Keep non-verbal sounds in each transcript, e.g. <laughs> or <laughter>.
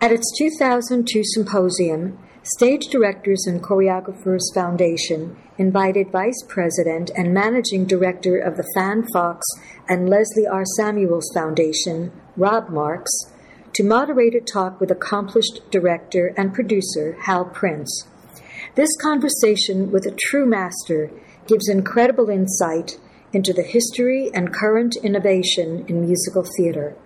At its 2002 symposium, Stage Directors and Choreographers Foundation invited Vice President and Managing Director of the Fan Fox and Leslie R. Samuels Foundation, Rob Marks, to moderate a talk with accomplished director and producer Hal Prince. This conversation with a true master gives incredible insight into the history and current innovation in musical theater.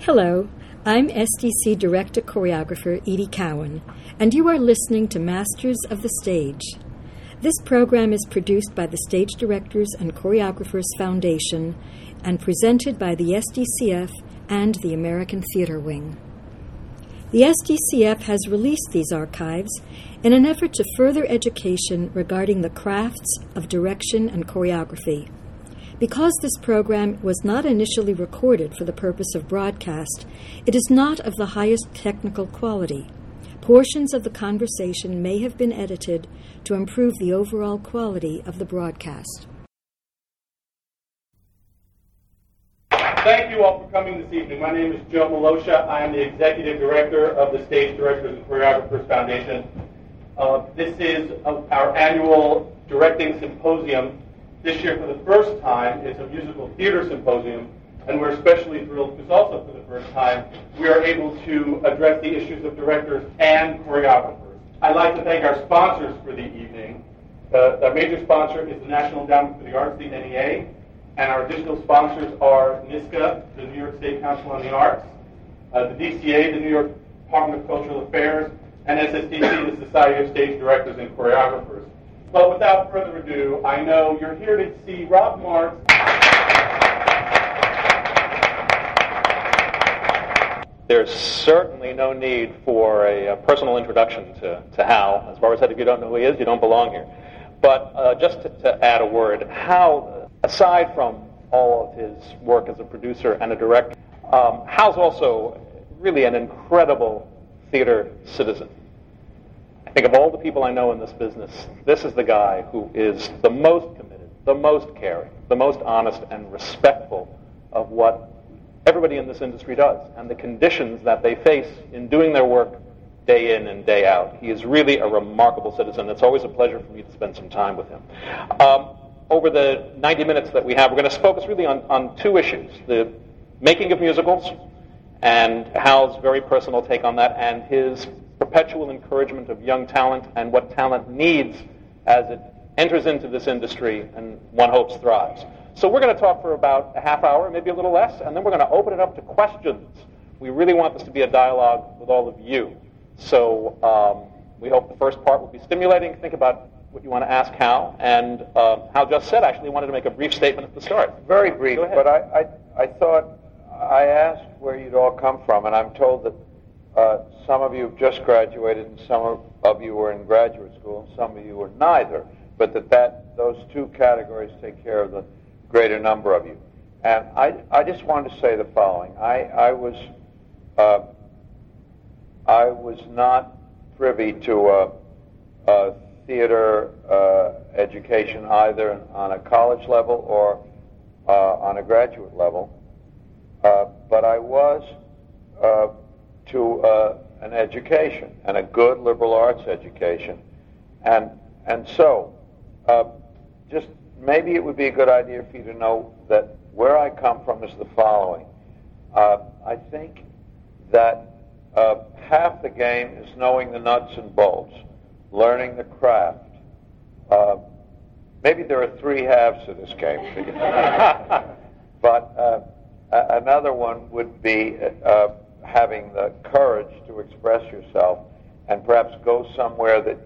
Hello, I'm SDC Director Choreographer Edie Cowan, and you are listening to Masters of the Stage. This program is produced by the Stage Directors and Choreographers Foundation and presented by the SDCF and the American Theater Wing. The SDCF has released these archives in an effort to further education regarding the crafts of direction and choreography. Because this program was not initially recorded for the purpose of broadcast, it is not of the highest technical quality. Portions of the conversation may have been edited to improve the overall quality of the broadcast. Thank you all for coming this evening. My name is Joe Malosha. I am the Executive Director of the Stage Directors and Choreographers Foundation. Uh, this is our annual directing symposium this year, for the first time, it's a musical theater symposium, and we're especially thrilled because also for the first time, we are able to address the issues of directors and choreographers. I'd like to thank our sponsors for the evening. Uh, our major sponsor is the National Endowment for the Arts, the NEA, and our additional sponsors are NYSCA, the New York State Council on the Arts, uh, the DCA, the New York Department of Cultural Affairs, and SSDC, the Society of Stage Directors and Choreographers. But without further ado, I know you're here to see Rob Marks. There's certainly no need for a, a personal introduction to, to Hal. As Barbara said, if you don't know who he is, you don't belong here. But uh, just to, to, add a word, Hal, aside from all of his work as a producer and a director, um, Hal's also really an incredible theater citizen. Think of all the people I know in this business, this is the guy who is the most committed, the most caring, the most honest and respectful of what everybody in this industry does and the conditions that they face in doing their work day in and day out. He is really a remarkable citizen. It's always a pleasure for me to spend some time with him. Um, over the 90 minutes that we have, we're going to focus really on, on two issues the making of musicals and Hal's very personal take on that and his perpetual encouragement of young talent and what talent needs as it enters into this industry and one hopes thrives. So we're going to talk for about a half hour, maybe a little less, and then we're going to open it up to questions. We really want this to be a dialogue with all of you. So um, we hope the first part will be stimulating. Think about what you want to ask Hal. And uh, Hal just said, actually, wanted to make a brief statement at the start. Very brief, but I, I, I thought I asked where you'd all come from, and I'm told that uh, some of you have just graduated, and some of you were in graduate school, and some of you were neither. But that, that those two categories take care of the greater number of you. And I, I just wanted to say the following: I, I was, uh, I was not privy to a, a theater uh, education either on a college level or uh, on a graduate level, uh, but I was to uh, an education and a good liberal arts education. And, and so, uh, just maybe it would be a good idea for you to know that where I come from is the following. Uh, I think that uh, half the game is knowing the nuts and bolts, learning the craft. Uh, maybe there are three halves to this game. <laughs> but uh, another one would be having the courage to express yourself and perhaps go somewhere that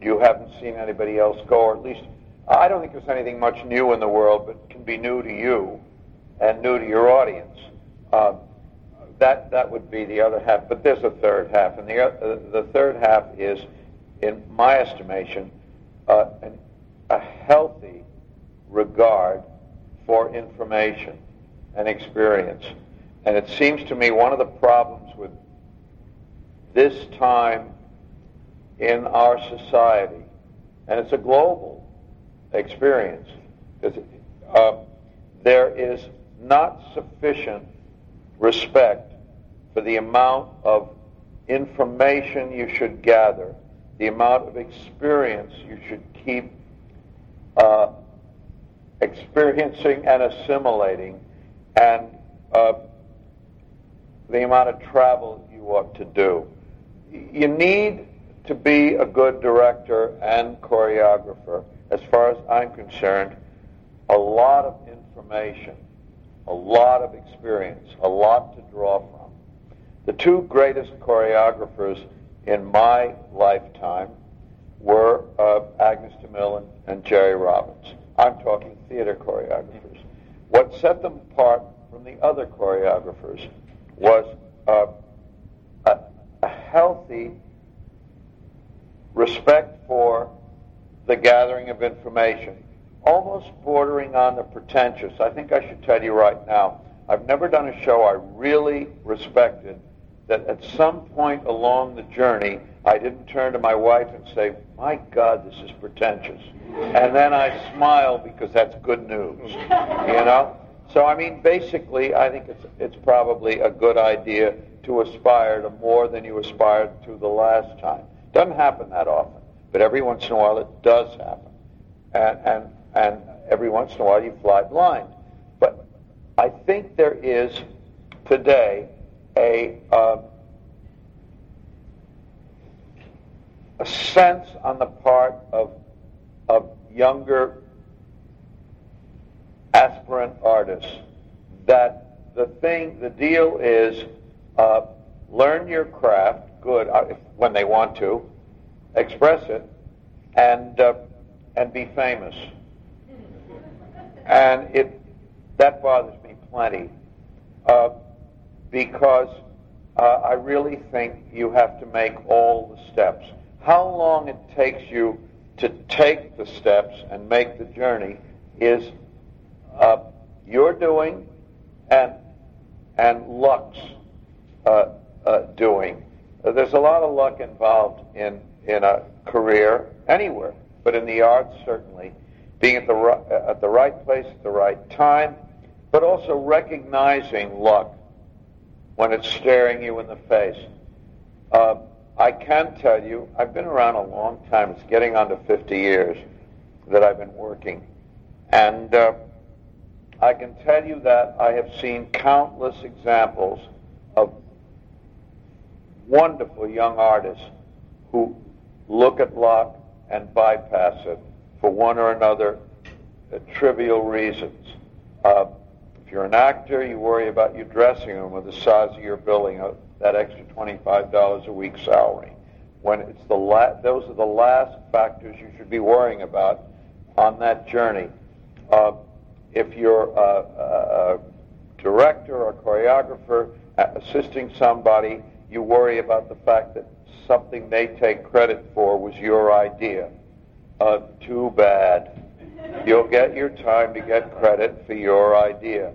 you haven't seen anybody else go, or at least I don't think there's anything much new in the world, but can be new to you and new to your audience. Uh, that that would be the other half, but there's a third half, and the uh, the third half is, in my estimation, uh, an, a healthy regard for information and experience. And it seems to me one of the problems with this time in our society, and it's a global experience, is uh, there is not sufficient respect for the amount of information you should gather, the amount of experience you should keep uh, experiencing and assimilating, and uh, the amount of travel you ought to do. You need to be a good director and choreographer, as far as I'm concerned, a lot of information, a lot of experience, a lot to draw from. The two greatest choreographers in my lifetime were uh, Agnes DeMille and, and Jerry Robbins. I'm talking theater choreographers. What set them apart from the other choreographers was uh, a, a healthy respect for the gathering of information, almost bordering on the pretentious. I think I should tell you right now, I've never done a show I really respected that at some point along the journey, I didn't turn to my wife and say, My God, this is pretentious. And then I smile because that's good news. You know? So, I mean, basically, I think it's, it's probably a good idea to aspire to more than you aspired to the last time. Doesn't happen that often, but every once in a while it does happen. And, and, and every once in a while you fly blind. But I think there is today a, uh, a sense on the part of, of younger aspirant artists that the thing, the deal is uh, learn your craft, good, uh, when they want to, express it, and uh, and be famous. And it that bothers me plenty uh, because uh, I really think you have to make all the steps. How long it takes you to take the steps and make the journey is uh, your doing and and luck's uh, uh, doing. There's a lot of luck involved in in a career anywhere, but in the arts certainly, being at the right, at the right place at the right time, but also recognizing luck when it's staring you in the face. Uh, I can tell you, I've been around a long time. It's getting on to 50 years that I've been working, and uh, I can tell you that I have seen countless examples of wonderful young artists who look at luck and bypass it for one or another uh, trivial reasons. Uh, if you're an actor, you worry about your dressing room or the size of your building, uh, that extra $25 a week salary. When it's the la- those are the last factors you should be worrying about on that journey. Uh, if you're a, a director or choreographer uh, assisting somebody, you worry about the fact that something they take credit for was your idea. Uh, too bad. You'll get your time to get credit for your idea.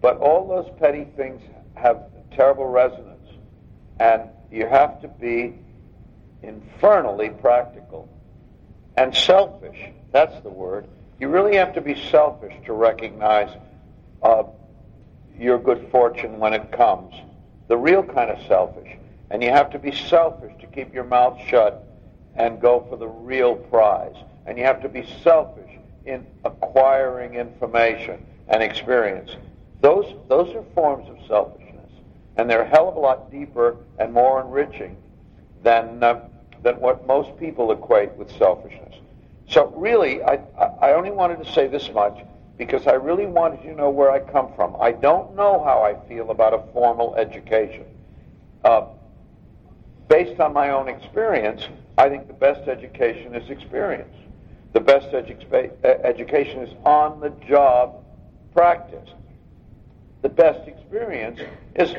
But all those petty things have terrible resonance. And you have to be infernally practical and selfish. That's the word. You really have to be selfish to recognize uh, your good fortune when it comes. The real kind of selfish. And you have to be selfish to keep your mouth shut and go for the real prize. And you have to be selfish in acquiring information and experience. Those, those are forms of selfishness. And they're a hell of a lot deeper and more enriching than, uh, than what most people equate with selfishness. So, really, I, I only wanted to say this much because I really wanted you to know where I come from. I don't know how I feel about a formal education. Uh, based on my own experience, I think the best education is experience. The best edu- education is on the job practice. The best experience is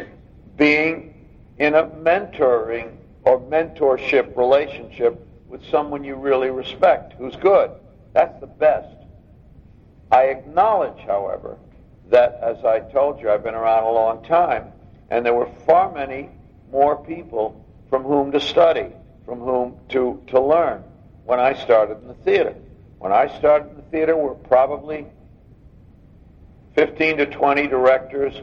being in a mentoring or mentorship relationship with someone you really respect who's good. That's the best. I acknowledge, however, that as I told you, I've been around a long time, and there were far many more people from whom to study, from whom to, to learn when I started in the theater. When I started in the theater, were probably 15 to 20 directors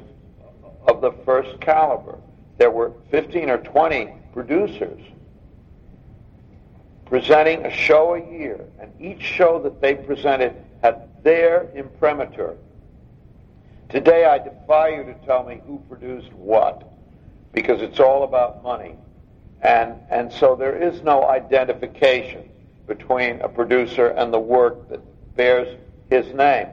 of the first caliber. there were 15 or 20 producers presenting a show a year, and each show that they presented had their imprimatur. Today, I defy you to tell me who produced what, because it's all about money. And, and so there is no identification between a producer and the work that bears his name.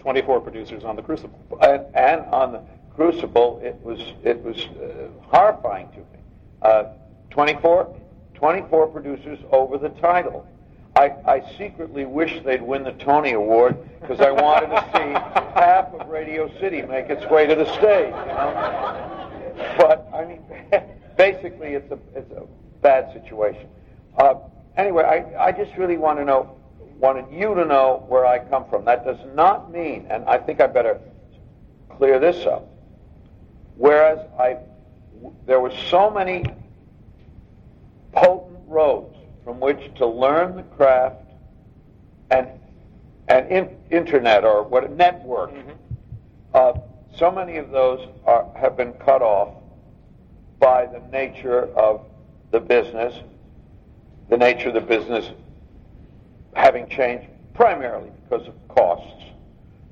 24 producers on the Crucible. And, and on the Crucible, it was, it was uh, horrifying to me. Uh, 24, 24 producers over the title. I, I secretly wish they'd win the Tony Award because I wanted to see half of Radio City make its way to the stage. You know? But I mean, <laughs> basically, it's a it's a bad situation. Uh, anyway, I, I just really want to know, wanted you to know where I come from. That does not mean, and I think I better clear this up. Whereas I, there were so many potent roads from which to learn the craft and and in, internet or what a network. Mm-hmm. Uh, so many of those are, have been cut off by the nature of the business, the nature of the business having changed primarily because of costs.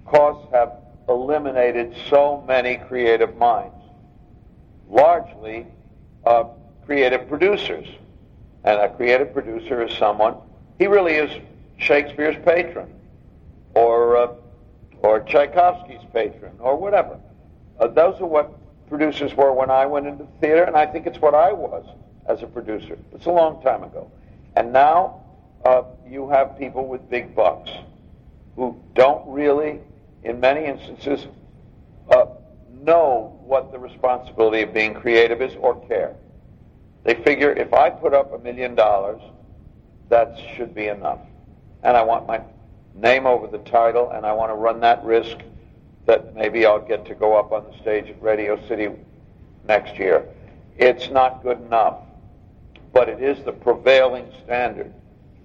Costs have eliminated so many creative minds, largely uh, creative producers. And a creative producer is someone, he really is Shakespeare's patron, or, uh, or Tchaikovsky's patron, or whatever. Uh, those are what producers were when I went into the theater, and I think it's what I was as a producer. It's a long time ago. And now uh, you have people with big bucks who don't really, in many instances, uh, know what the responsibility of being creative is or care. They figure if I put up a million dollars, that should be enough. And I want my name over the title, and I want to run that risk that maybe I'll get to go up on the stage at Radio City next year. It's not good enough, but it is the prevailing standard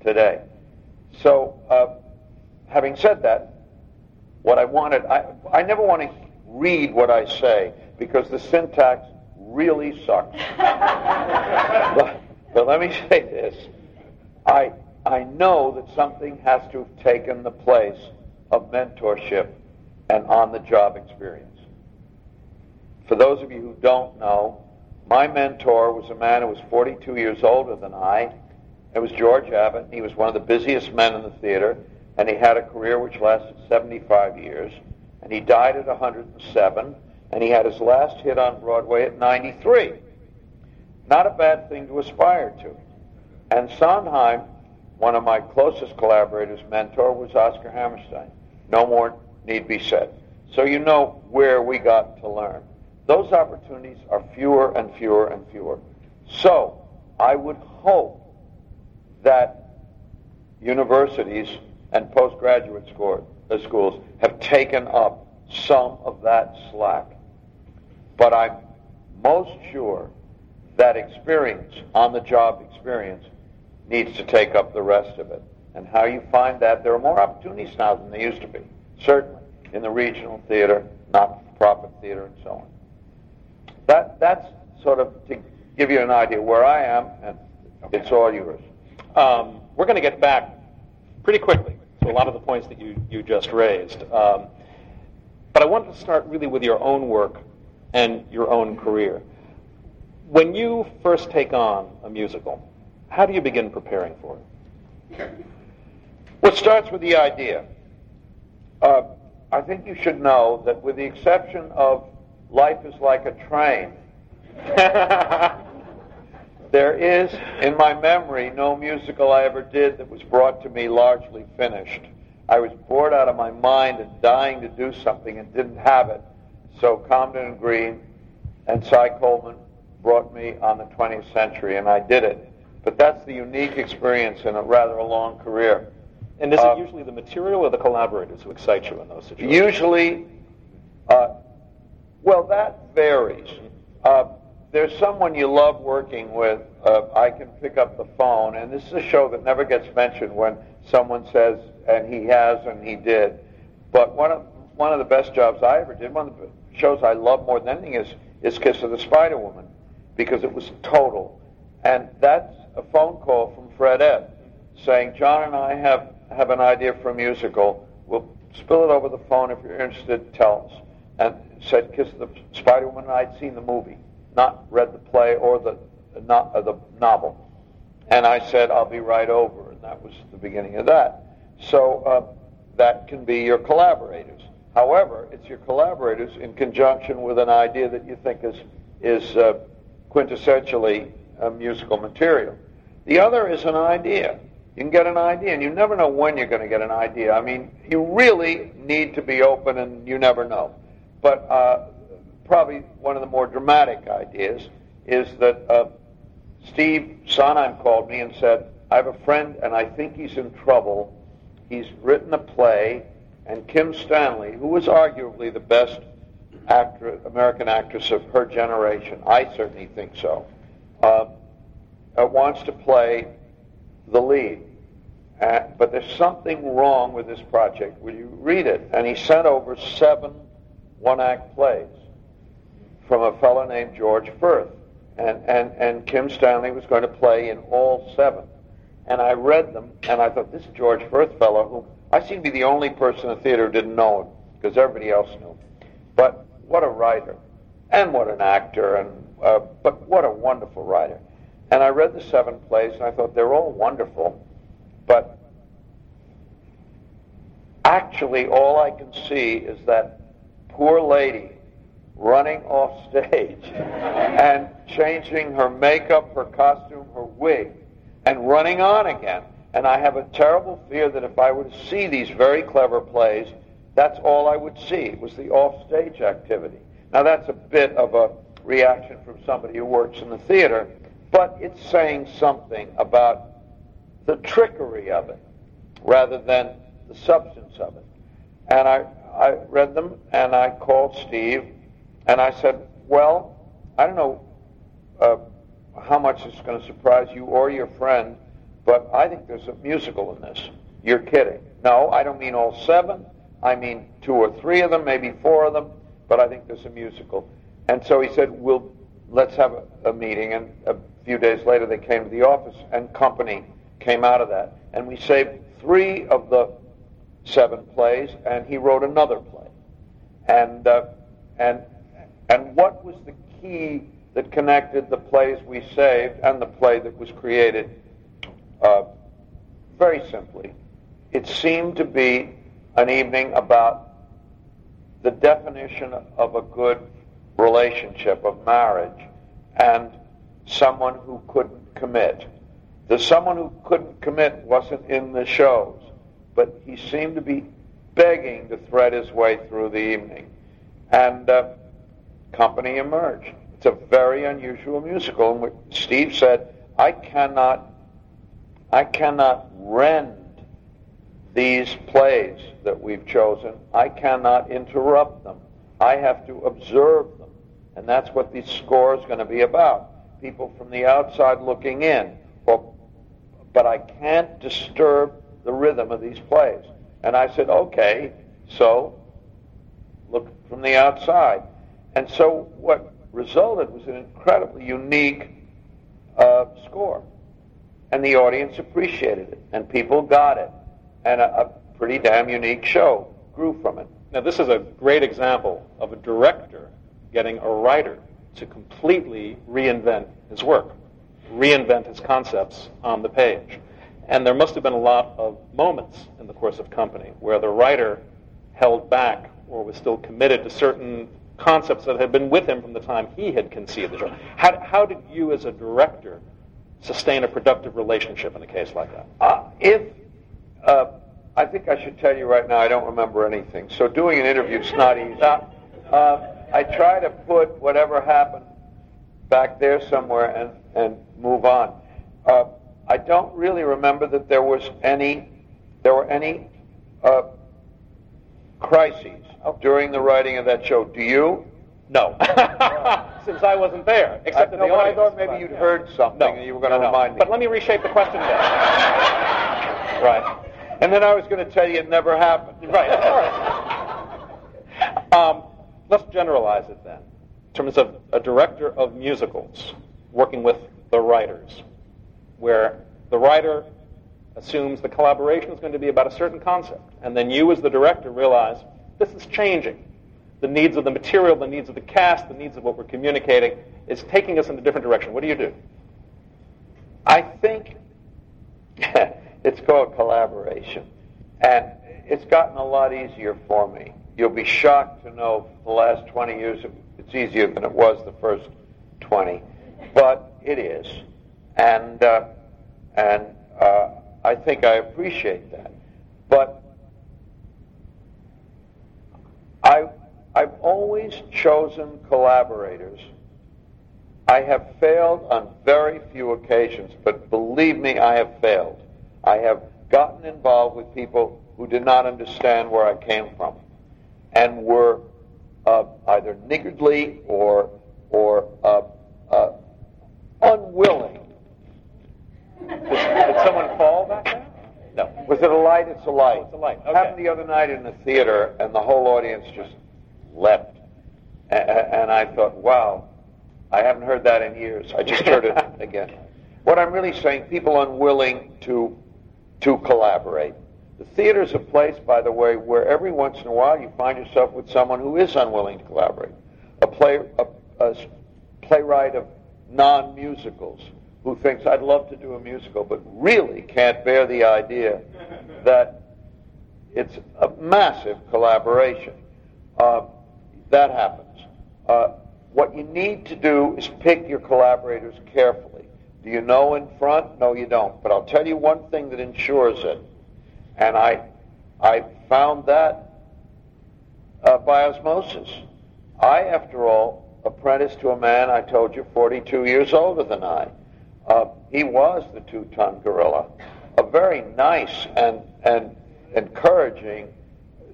today. So, uh, having said that, what I wanted, I, I never want to read what I say because the syntax really sucks. but, but let me say this. I, I know that something has to have taken the place of mentorship and on the job experience. For those of you who don't know, my mentor was a man who was 42 years older than I. It was George Abbott. He was one of the busiest men in the theater, and he had a career which lasted 75 years. And he died at 107 and he had his last hit on Broadway at 93. Not a bad thing to aspire to. And Sondheim, one of my closest collaborators, mentor, was Oscar Hammerstein. No more need be said. So you know where we got to learn. Those opportunities are fewer and fewer and fewer. So I would hope that universities and postgraduate uh, schools have taken up some of that slack. But I'm most sure that experience, on the job experience, needs to take up the rest of it. And how you find that, there are more opportunities now than there used to be, certainly in the regional theater, not for profit theater, and so on. That, that's sort of to give you an idea where I am, and okay. it's all yours. Um, we're going to get back pretty quickly to a lot of the points that you, you just raised. Um, but I wanted to start really with your own work and your own career. When you first take on a musical, how do you begin preparing for it? Well, it starts with the idea. Uh, I think you should know that, with the exception of Life is Like a Train, <laughs> there is, in my memory, no musical I ever did that was brought to me largely finished. I was bored out of my mind and dying to do something and didn't have it. So Comden and Green and Cy Coleman brought me on the 20th century, and I did it. But that's the unique experience in a rather a long career. And is it uh, usually the material or the collaborators who excite you in those situations? Usually, uh, well, that varies. Uh, there's someone you love working with. Uh, I can pick up the phone, and this is a show that never gets mentioned when someone says, and he has, and he did. But one of one of the best jobs I ever did, one of the shows I love more than anything is, is Kiss of the Spider Woman. because it was total. And that's a phone call from Fred Ebb saying, John and I have, have an idea for a musical. We'll spill it over the phone. If you're interested, tell us. And said, Kiss of the Spider Woman. I'd seen the movie, not read the play or the, not, uh, the novel. And I said, I'll be right over. And that was the beginning of that. So uh, that can be your collaborators. However, it's your collaborators in conjunction with an idea that you think is, is uh, quintessentially musical material. The other is an idea. You can get an idea, and you never know when you're going to get an idea. I mean, you really need to be open, and you never know. But uh, probably one of the more dramatic ideas is that uh, Steve Sondheim called me and said, I have a friend, and I think he's in trouble. He's written a play, and Kim Stanley, who was arguably the best actor, American actress of her generation, I certainly think so, uh, uh wants to play the lead. Uh, but there's something wrong with this project. Will you read it? And he sent over seven one act plays from a fellow named George Furth. And, and, and Kim Stanley was going to play in all seven. And I read them, and I thought, this George Furth fellow, who I seem to be the only person in the theater who didn't know him, because everybody else knew. But what a writer, and what an actor, and uh, but what a wonderful writer. And I read the seven plays, and I thought they're all wonderful, but actually, all I can see is that poor lady running off stage and changing her makeup, her costume, her wig, and running on again. And I have a terrible fear that if I were to see these very clever plays, that's all I would see. Was the off-stage activity. Now, that's a bit of a reaction from somebody who works in the theater, but it's saying something about the trickery of it rather than the substance of it. And I, I read them and I called Steve and I said, Well, I don't know uh, how much it's going to surprise you or your friend, but I think there's a musical in this. You're kidding. No, I don't mean all seven. I mean two or three of them, maybe four of them, but I think there's a musical. And so he said, "We'll let's have a, a meeting." And a few days later, they came to the office, and company came out of that. And we saved three of the seven plays, and he wrote another play. And uh, and and what was the key that connected the plays we saved and the play that was created? Uh, very simply, it seemed to be an evening about the definition of a good relationship, of marriage, and someone who couldn't commit. The someone who couldn't commit wasn't in the shows, but he seemed to be begging to thread his way through the evening. And uh, company emerged. It's a very unusual musical which Steve said, I cannot, I cannot rend these plays that we've chosen. I cannot interrupt them. I have to observe them. And that's what the score is going to be about. People from the outside looking in. But I can't disturb the rhythm of these plays. And I said, okay, so look from the outside. And so what resulted was an incredibly unique uh, score. And the audience appreciated it, and people got it. And a, a pretty damn unique show grew from it. Now, this is a great example of a director getting a writer to completely reinvent his work, reinvent his concepts on the page. And there must have been a lot of moments in the course of company where the writer held back or was still committed to certain concepts that had been with him from the time he had conceived the show. How, how did you, as a director, sustain a productive relationship in a case like that? Uh, if uh, I think I should tell you right now, I don't remember anything. So doing an interview is not easy. Uh, I try to put whatever happened back there somewhere and, and move on. Uh, I don't really remember that there was any there were any uh, crises during the writing of that show. Do you? No, <laughs> since I wasn't there. Except I, no, the I thought maybe you'd heard something no, and you were going to no, remind me. But let me reshape the question then. <laughs> right. And then I was going to tell you it never happened. <laughs> Right. Of course. um, let's generalize it then. in terms of a director of musicals working with the writers, where the writer assumes the collaboration is going to be about a certain concept, and then you, as the director, realize this is changing. The needs of the material, the needs of the cast, the needs of what we're communicating is taking us in a different direction. What do you do? I think <laughs> it's called collaboration. And it's gotten a lot easier for me. You'll be shocked to know the last 20 years it's easier than it was the first 20. But it is. And, uh, and uh, I think I appreciate that. But I, I've always chosen collaborators. I have failed on very few occasions, but believe me, I have failed. I have gotten involved with people who did not understand where I came from and were uh, either niggardly or or uh, uh, unwilling. Did, did, someone fall back there? No. Was it a light? It's a light. Oh, it's a light. Okay. Happened the other night in the theater, and the whole audience just leapt. And I thought, wow, I haven't heard that in years. I just heard it <laughs> again. What I'm really saying, people unwilling to to collaborate. The theater is a place, by the way, where every once in a while you find yourself with someone who is unwilling to collaborate. A play, a, a playwright of non-musicals who thinks I'd love to do a musical, but really can't bear the idea that it's a massive collaboration. Uh, that happens. Uh, what you need to do is pick your collaborators carefully. Do you know in front? No, you don't. But I'll tell you one thing that ensures it. And I, I found that uh, by osmosis. I, after all, apprenticed to a man I told you 42 years older than I. Uh, he was the two-ton gorilla, a very nice and and encouraging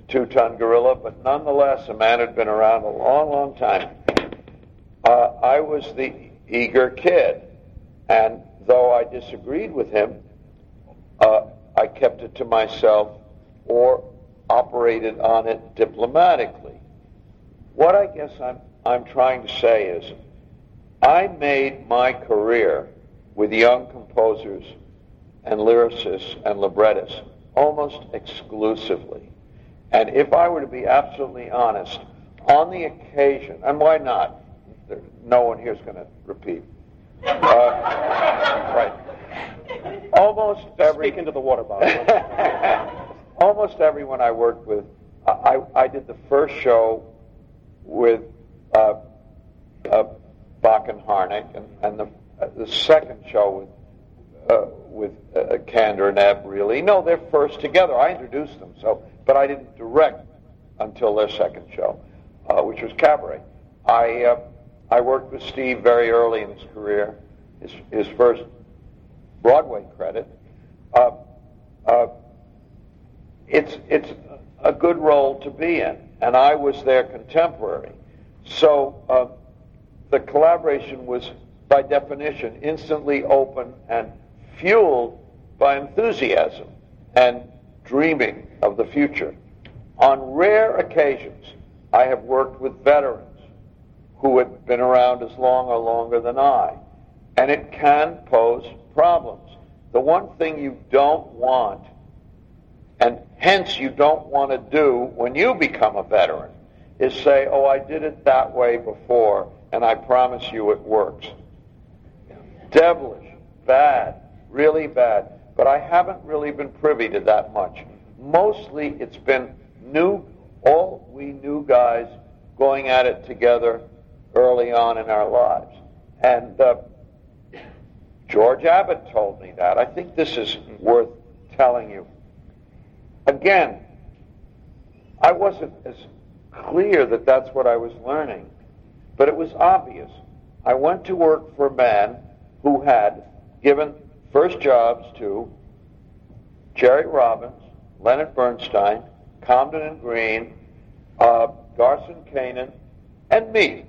two-ton gorilla, but nonetheless a man who'd been around a long, long time. Uh, I was the eager kid, and though I disagreed with him, uh, I kept it to myself or operated on it diplomatically. What I guess I'm, I'm trying to say is I made my career with young composers and lyricists and librettists almost exclusively. And if I were to be absolutely honest, on the occasion, and why not? No one here is going to repeat. Uh, <laughs> right. Almost every. Speak into the water bottle. <laughs> almost everyone I worked with, I, I did the first show with uh, uh, Bock and Harnick, and, and the, uh, the second show with uh, with uh, Kander and Ebb. Really, no, they're first together. I introduced them, so but I didn't direct until their second show, uh, which was Cabaret. I uh, I worked with Steve very early in his career. His his first Broadway credit. Uh, uh, it's it's a good role to be in, and I was their contemporary. So uh, the collaboration was, by definition, instantly open and fueled by enthusiasm and dreaming of the future. On rare occasions, I have worked with veterans who had been around as long or longer than I, and it can pose problems. The one thing you don't want, and hence you don't want to do when you become a veteran, is say, oh, I did it that way before, and I promise you it works. Devilish, bad, really bad. But I haven't really been privy to that much. Mostly it's been new, all we new guys going at it together early on in our lives. And uh, George Abbott told me that. I think this is worth telling you. Again, I wasn't as clear that that's what I was learning, but it was obvious. I went to work for a man who had given first jobs to Jerry Robbins, Leonard Bernstein, Comden and Green, uh, Garson Kanin, and me,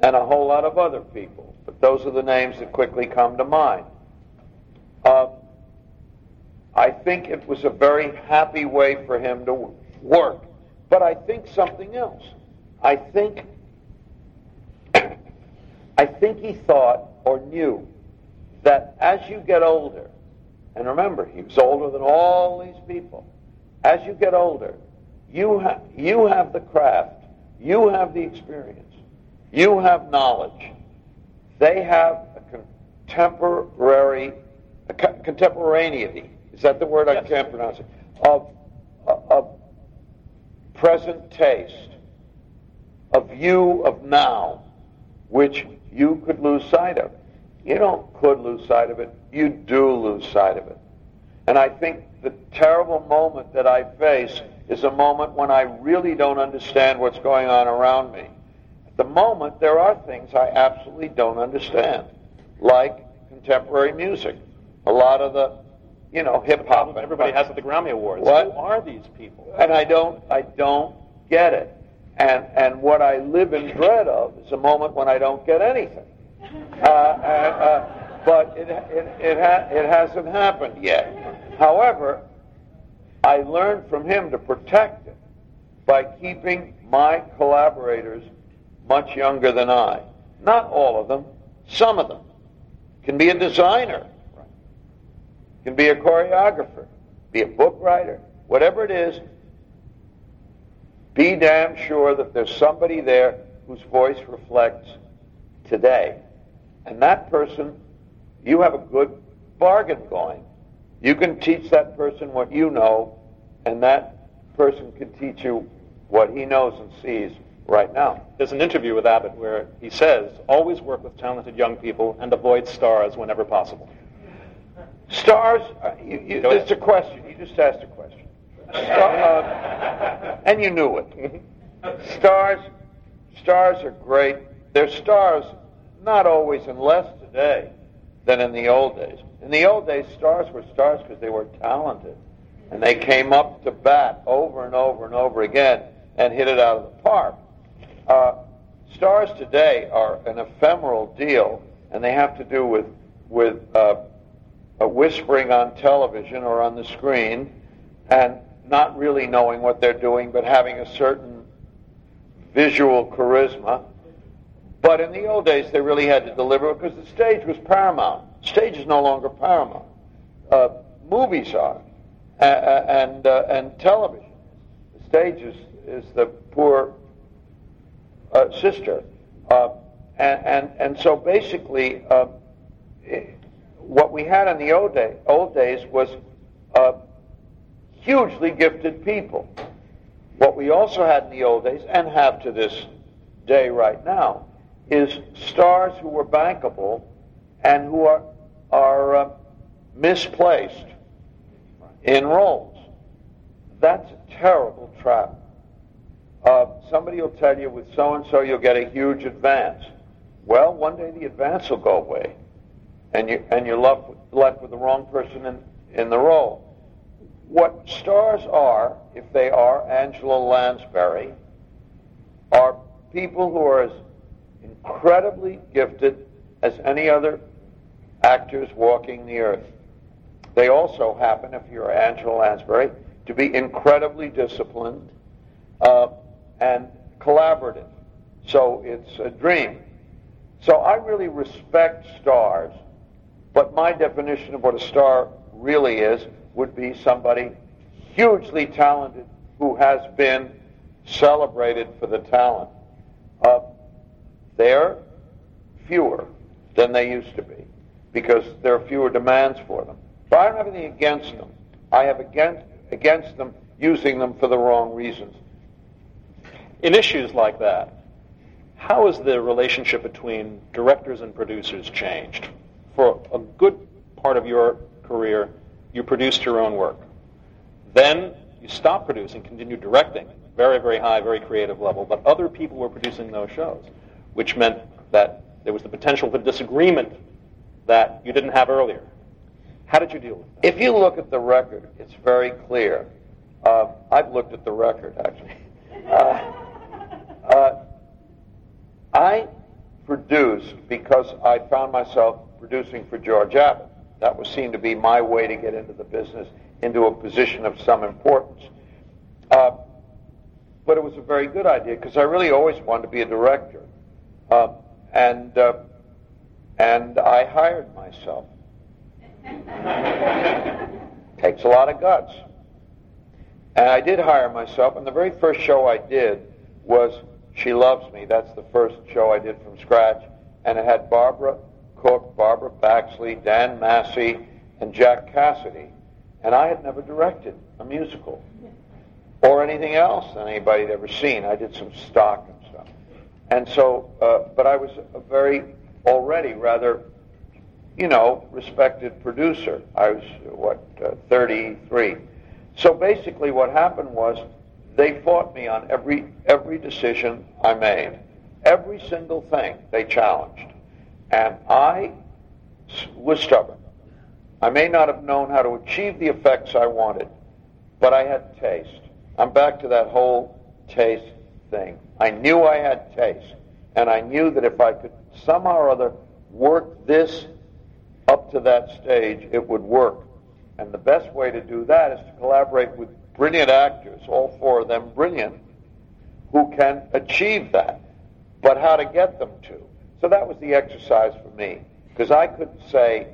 and a whole lot of other people but those are the names that quickly come to mind. Uh, I think it was a very happy way for him to work. But I think something else. I think <coughs> I think he thought or knew that as you get older, and remember, he was older than all these people, as you get older, you, ha- you have the craft, you have the experience, you have knowledge. They have a contemporary, a co- contemporaneity. Is that the word? I can't pronounce it. Of, of present taste, a view of now, which you could lose sight of. You don't could lose sight of it. You do lose sight of it. And I think the terrible moment that I face is a moment when I really don't understand what's going on around me. At the moment, there are things I absolutely don't understand, like contemporary music. A lot of the, you know, hip hop. Everybody has at the Grammy Awards. What? Who are these people? And I don't, I don't get it. And and what I live in dread of is a moment when I don't get anything. Uh, and, uh, but it it it, ha- it hasn't happened yet. However, I learned from him to protect it by keeping my collaborators much younger than I. Not all of them, some of them. Can be a designer, can be a choreographer, be a book writer, whatever it is. Be damn sure that there's somebody there whose voice reflects today. And that person, you have a good bargain going. You can teach that person what you know, and that person can teach you what he knows and sees right now. There's an interview with Abbott where he says, always work with talented young people and avoid stars whenever possible. Stars, uh, you, you, it's a question. You just asked a question. Star, uh, <laughs> and you knew it. Stars, stars are great. They're stars, not always and less today than in the old days. In the old days, stars were stars because they were talented, and they came up to bat over and over and over again and hit it out of the park. Uh, stars today are an ephemeral deal, and they have to do with with uh, whispering on television or on the screen, and not really knowing what they're doing, but having a certain visual charisma. But in the old days, they really had to deliver because the stage was paramount. Stage is no longer paramount. Uh, movies are, uh, and uh, and television. The stage is, is the poor uh, sister, uh, and, and and so basically, uh, it, what we had in the old day old days was hugely gifted people. What we also had in the old days, and have to this day right now, is stars who were bankable and who are are uh, misplaced in roles. That's a terrible trap. Uh, somebody will tell you with so and so you'll get a huge advance. Well, one day the advance will go away, and you and you're left with, left with the wrong person in in the role. What stars are, if they are Angela Lansbury, are people who are as incredibly gifted as any other actors walking the earth. They also happen, if you're Angela Lansbury, to be incredibly disciplined uh, and collaborative. So it's a dream. So I really respect stars, but my definition of what a star really is would be somebody hugely talented who has been celebrated for the talent. Uh, they're fewer than they used to be because there are fewer demands for them. But I don't have anything against them. I have against, against them using them for the wrong reasons. In issues like that, how has the relationship between directors and producers changed? For a good part of your career, you produced your own work. Then you stopped producing, continued directing, very, very high, very creative level, but other people were producing those shows, which meant that there was the potential for disagreement that you didn't have earlier. How did you deal with that? If you look at the record, it's very clear. Uh, I've looked at the record, actually. Uh, uh, I produced because I found myself producing for George Abbott. That was seen to be my way to get into the business, into a position of some importance. Uh, but it was a very good idea because I really always wanted to be a director. Uh, and uh, and I hired myself. <laughs> Takes a lot of guts. And I did hire myself, and the very first show I did was She Loves Me. That's the first show I did from scratch. And it had Barbara Cook, Barbara Baxley, Dan Massey, and Jack Cassidy. And I had never directed a musical or anything else that anybody had ever seen. I did some stock and so, uh, but I was a very, already rather, you know, respected producer. I was, what, uh, 33. So basically what happened was they fought me on every, every decision I made. Every single thing they challenged. And I was stubborn. I may not have known how to achieve the effects I wanted, but I had taste. I'm back to that whole taste thing. I knew I had taste, and I knew that if I could somehow or other work this up to that stage, it would work. And the best way to do that is to collaborate with brilliant actors, all four of them brilliant, who can achieve that. But how to get them to. So that was the exercise for me. Because I couldn't say,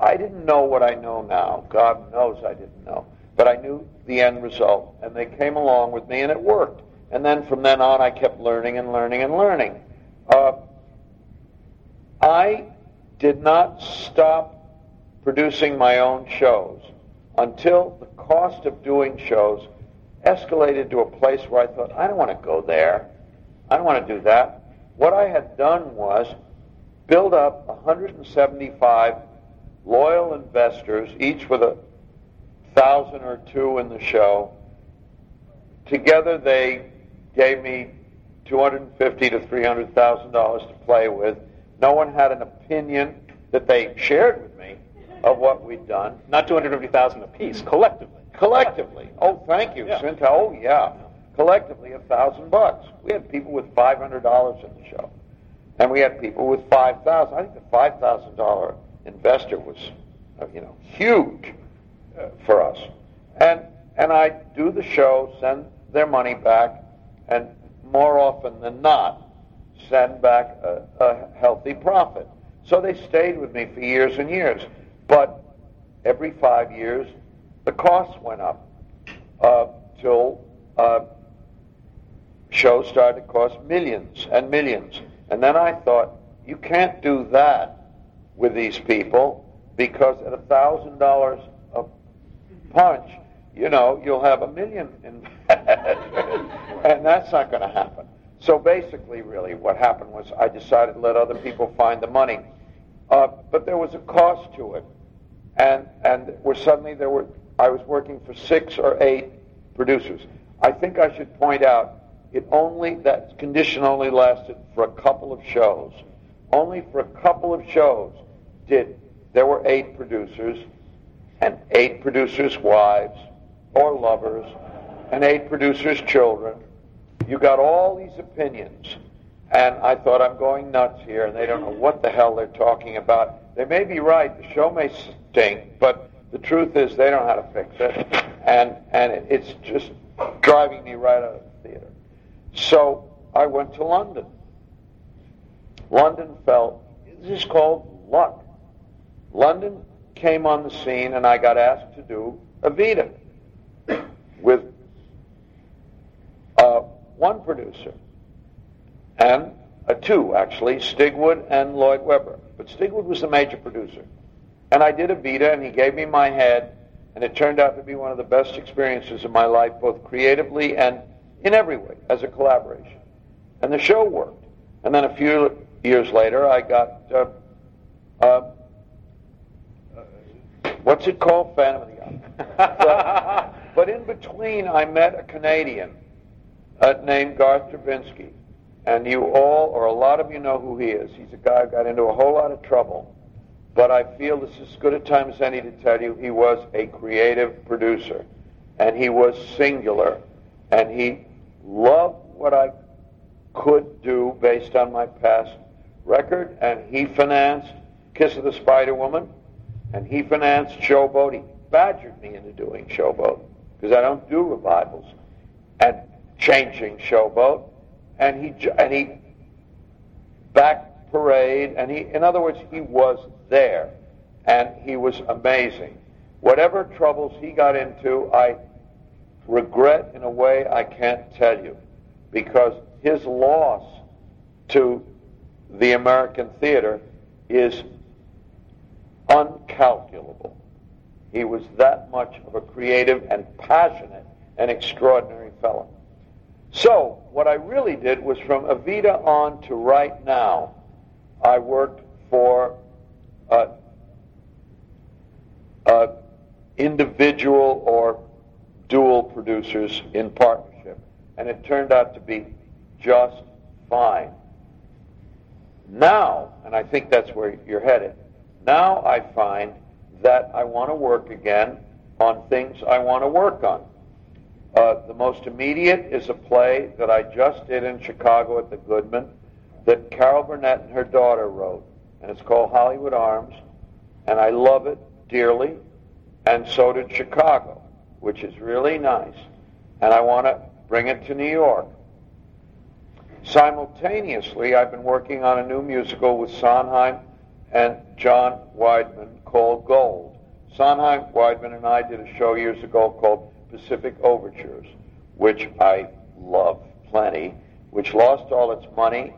I didn't know what I know now. God knows I didn't know. But I knew the end result. And they came along with me, and it worked. And then from then on, I kept learning and learning and learning. Uh, I did not stop producing my own shows until the cost of doing shows escalated to a place where I thought, I don't want to go there. I don't want to do that. What I had done was build up 175 loyal investors, each with a thousand or two in the show. Together, they gave me 250 to 300 thousand dollars to play with. No one had an opinion that they shared with me of what we'd done. Not 250,000 apiece, collectively. Collectively. Oh, thank you, Yeah. Cinta. Oh, yeah. Collectively, a thousand bucks. We had people with five hundred dollars in the show, and we had people with five thousand. I think the five thousand dollar investor was, uh, you know, huge uh, for us. And and I do the show, send their money back, and more often than not, send back a, a healthy profit. So they stayed with me for years and years. But every five years, the costs went up uh, till uh, shows started to cost millions and millions. And then I thought, you can't do that with these people because at a thousand dollars a punch, you know, you'll have a million <laughs> and that's not going to happen. So basically, really, what happened was I decided to let other people find the money, uh, but there was a cost to it, and and where suddenly there were I was working for six or eight producers. I think I should point out it only that condition only lasted for a couple of shows. Only for a couple of shows did there were eight producers and eight producers' wives or lovers and eight producers' children. You got all these opinions, and I thought I'm going nuts here, and they don't know what the hell they're talking about. They may be right. The show may stink, but the truth is they don't know how to fix it, and and it, it's just driving me right out of the theater. So I went to London. London felt this is called luck. London came on the scene, and I got asked to do a Evita with uh, one producer and uh, two actually, Stigwood and Lloyd Webber. But Stigwood was the major producer, and I did Evita, and he gave me my head, and it turned out to be one of the best experiences of my life, both creatively and in every way, as a collaboration. And the show worked. And then a few years later, I got uh, uh, what's it called? Phantom of the Opera. <laughs> but, in between, I met a Canadian uh, named Garth Drabinsky. And you all, or a lot of you know who he is. He's a guy who got into a whole lot of trouble. But I feel this is as good a time as any to tell you he was a creative producer. And he was singular. And he loved what I could do based on my past record. And he financed Kiss of the Spider Woman. And he financed Showboat. He badgered me into doing Showboat because I don't do revivals. And changing Showboat. And he, and he back parade, and he, in other words, he was there, and he was amazing. Whatever troubles he got into, I regret in a way I can't tell you, because his loss to the American theater is uncalculable. He was that much of a creative and passionate and extraordinary fellow. So, what I really did was from Evita on to right now, I worked for individual or dual producers in partnership, and it turned out to be just fine. Now, and I think that's where you're headed, now I find that I want to work again on things I want to work on. Uh, the most immediate is a play that I just did in Chicago at the Goodman that Carol Burnett and her daughter wrote, and it's called Hollywood Arms, and I love it dearly, and so did Chicago, which is really nice, and I want to bring it to New York. Simultaneously, I've been working on a new musical with Sondheim and John Weidman called Gold. Sondheim, Weidman, and I did a show years ago called Pacific Overtures, which I love plenty, which lost all its money,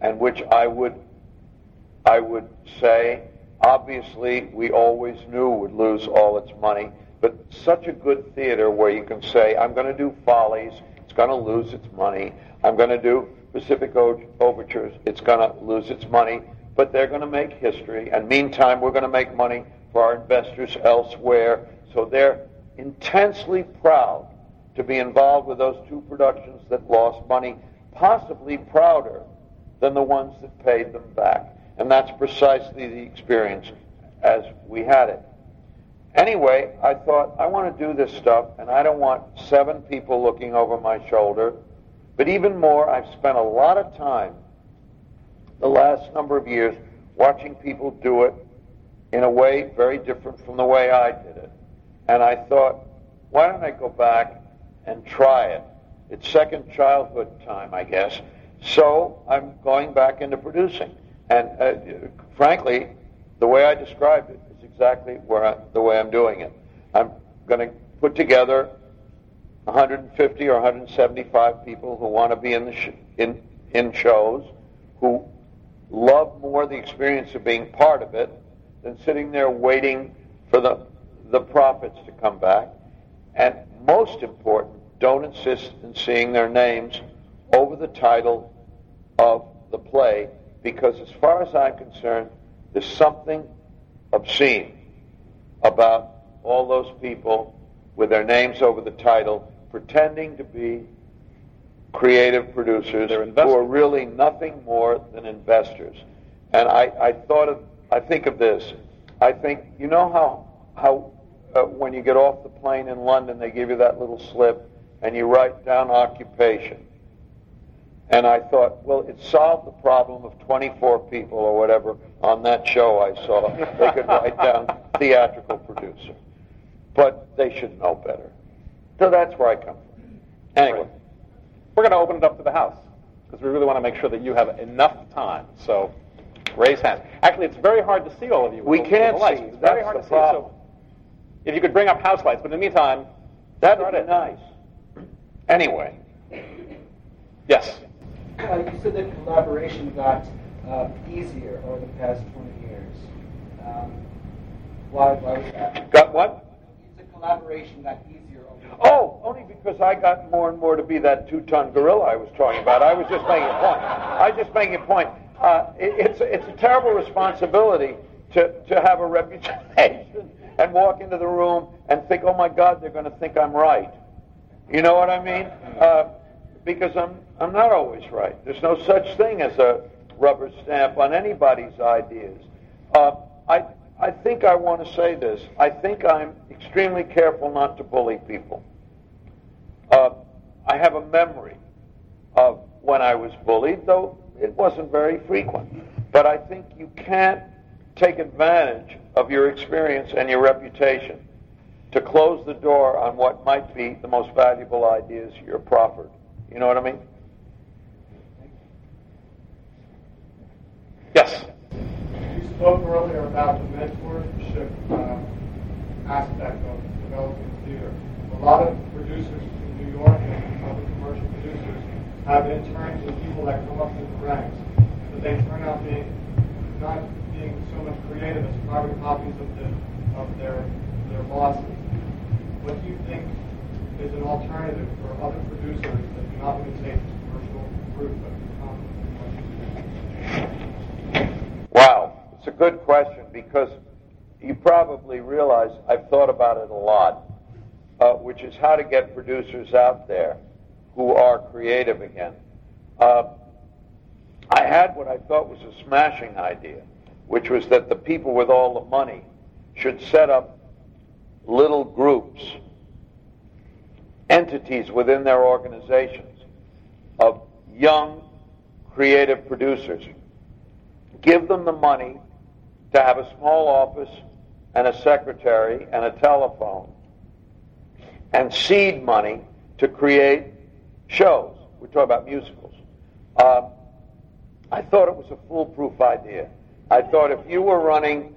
and which I would, I would say, obviously we always knew would lose all its money, but such a good theater where you can say, I'm going to do Follies, it's going to lose its money. I'm going to do Pacific Overtures, it's going to lose its money, but they're going to make history. And meantime, we're going to make money for our investors elsewhere. So they're intensely proud to be involved with those two productions that lost money, possibly prouder than the ones that paid them back. And that's precisely the experience as we had it. Anyway, I thought, I want to do this stuff, and I don't want seven people looking over my shoulder. But even more, I've spent a lot of time the last number of years watching people do it in a way very different from the way I did it. And I thought, why don't I go back and try it? It's second childhood time, I guess. So I'm going back into producing. And uh, frankly, the way I described it is exactly where I, the way I'm doing it. I'm going to put together 150 or 175 people who want to be in sh- in in shows, who love more the experience of being part of it than sitting there waiting for the the profits to come back. And most important, don't insist in seeing their names over the title of the play, because as far as I'm concerned, there's something obscene about all those people with their names over the title pretending to be creative producers who are really nothing more than investors. And I, I thought of, I think of this. I think, you know how, how uh, when you get off the plane in London, they give you that little slip and you write down occupation. And I thought, well, it solved the problem of 24 people or whatever on that show I saw. They could write down theatrical producer. But they should know better. So that's where I come from. Anyway. We're going to open it up to the House because we really want to make sure that you have enough time. So raise hands. Actually, it's very hard to see all of you. We can't see. It's very hard to problem. see. So if you could bring up house lights, but in the meantime, that would be nice. Anyway. Yes. Uh, you said that collaboration got uh, easier over the past 20 years. Um, why, why was that? Got what? You said collaboration got easier over the Oh, only because I got more and more to be that two-ton gorilla I was talking about. I was just making a point. I was just making a point. Uh, it, it's, it's a terrible responsibility to, to have a reputation <laughs> and walk into the room and think, oh my God, they're going to think I'm right. You know what I mean? Uh, because I'm I'm not always right. There's no such thing as a rubber stamp on anybody's ideas. Uh, I I think I want to say this. I think I'm extremely careful not to bully people. Uh, I have a memory of when I was bullied, though it wasn't very frequent. But I think you can't take advantage of your experience and your reputation to close the door on what might be the most valuable ideas you're proffered. You know what I mean? Yes? You spoke earlier about the mentorship uh, aspect of developing theater. A lot of producers in New York and other commercial producers have interns with people that come up through the ranks, but they turn out being not being so much creative as carbon copies of the of their their bosses. What do you think is an alternative for other producers that do not take this commercial route but Wow, it's a good question because you probably realize I've thought about it a lot, uh, which is how to get producers out there who are creative again. Uh, I had what I thought was a smashing idea, which was that the people with all the money should set up little groups, entities within their organizations of young, creative producers give them the money to have a small office and a secretary and a telephone and seed money to create shows. We're talking about musicals. Uh, I thought it was a foolproof idea. I thought if you were running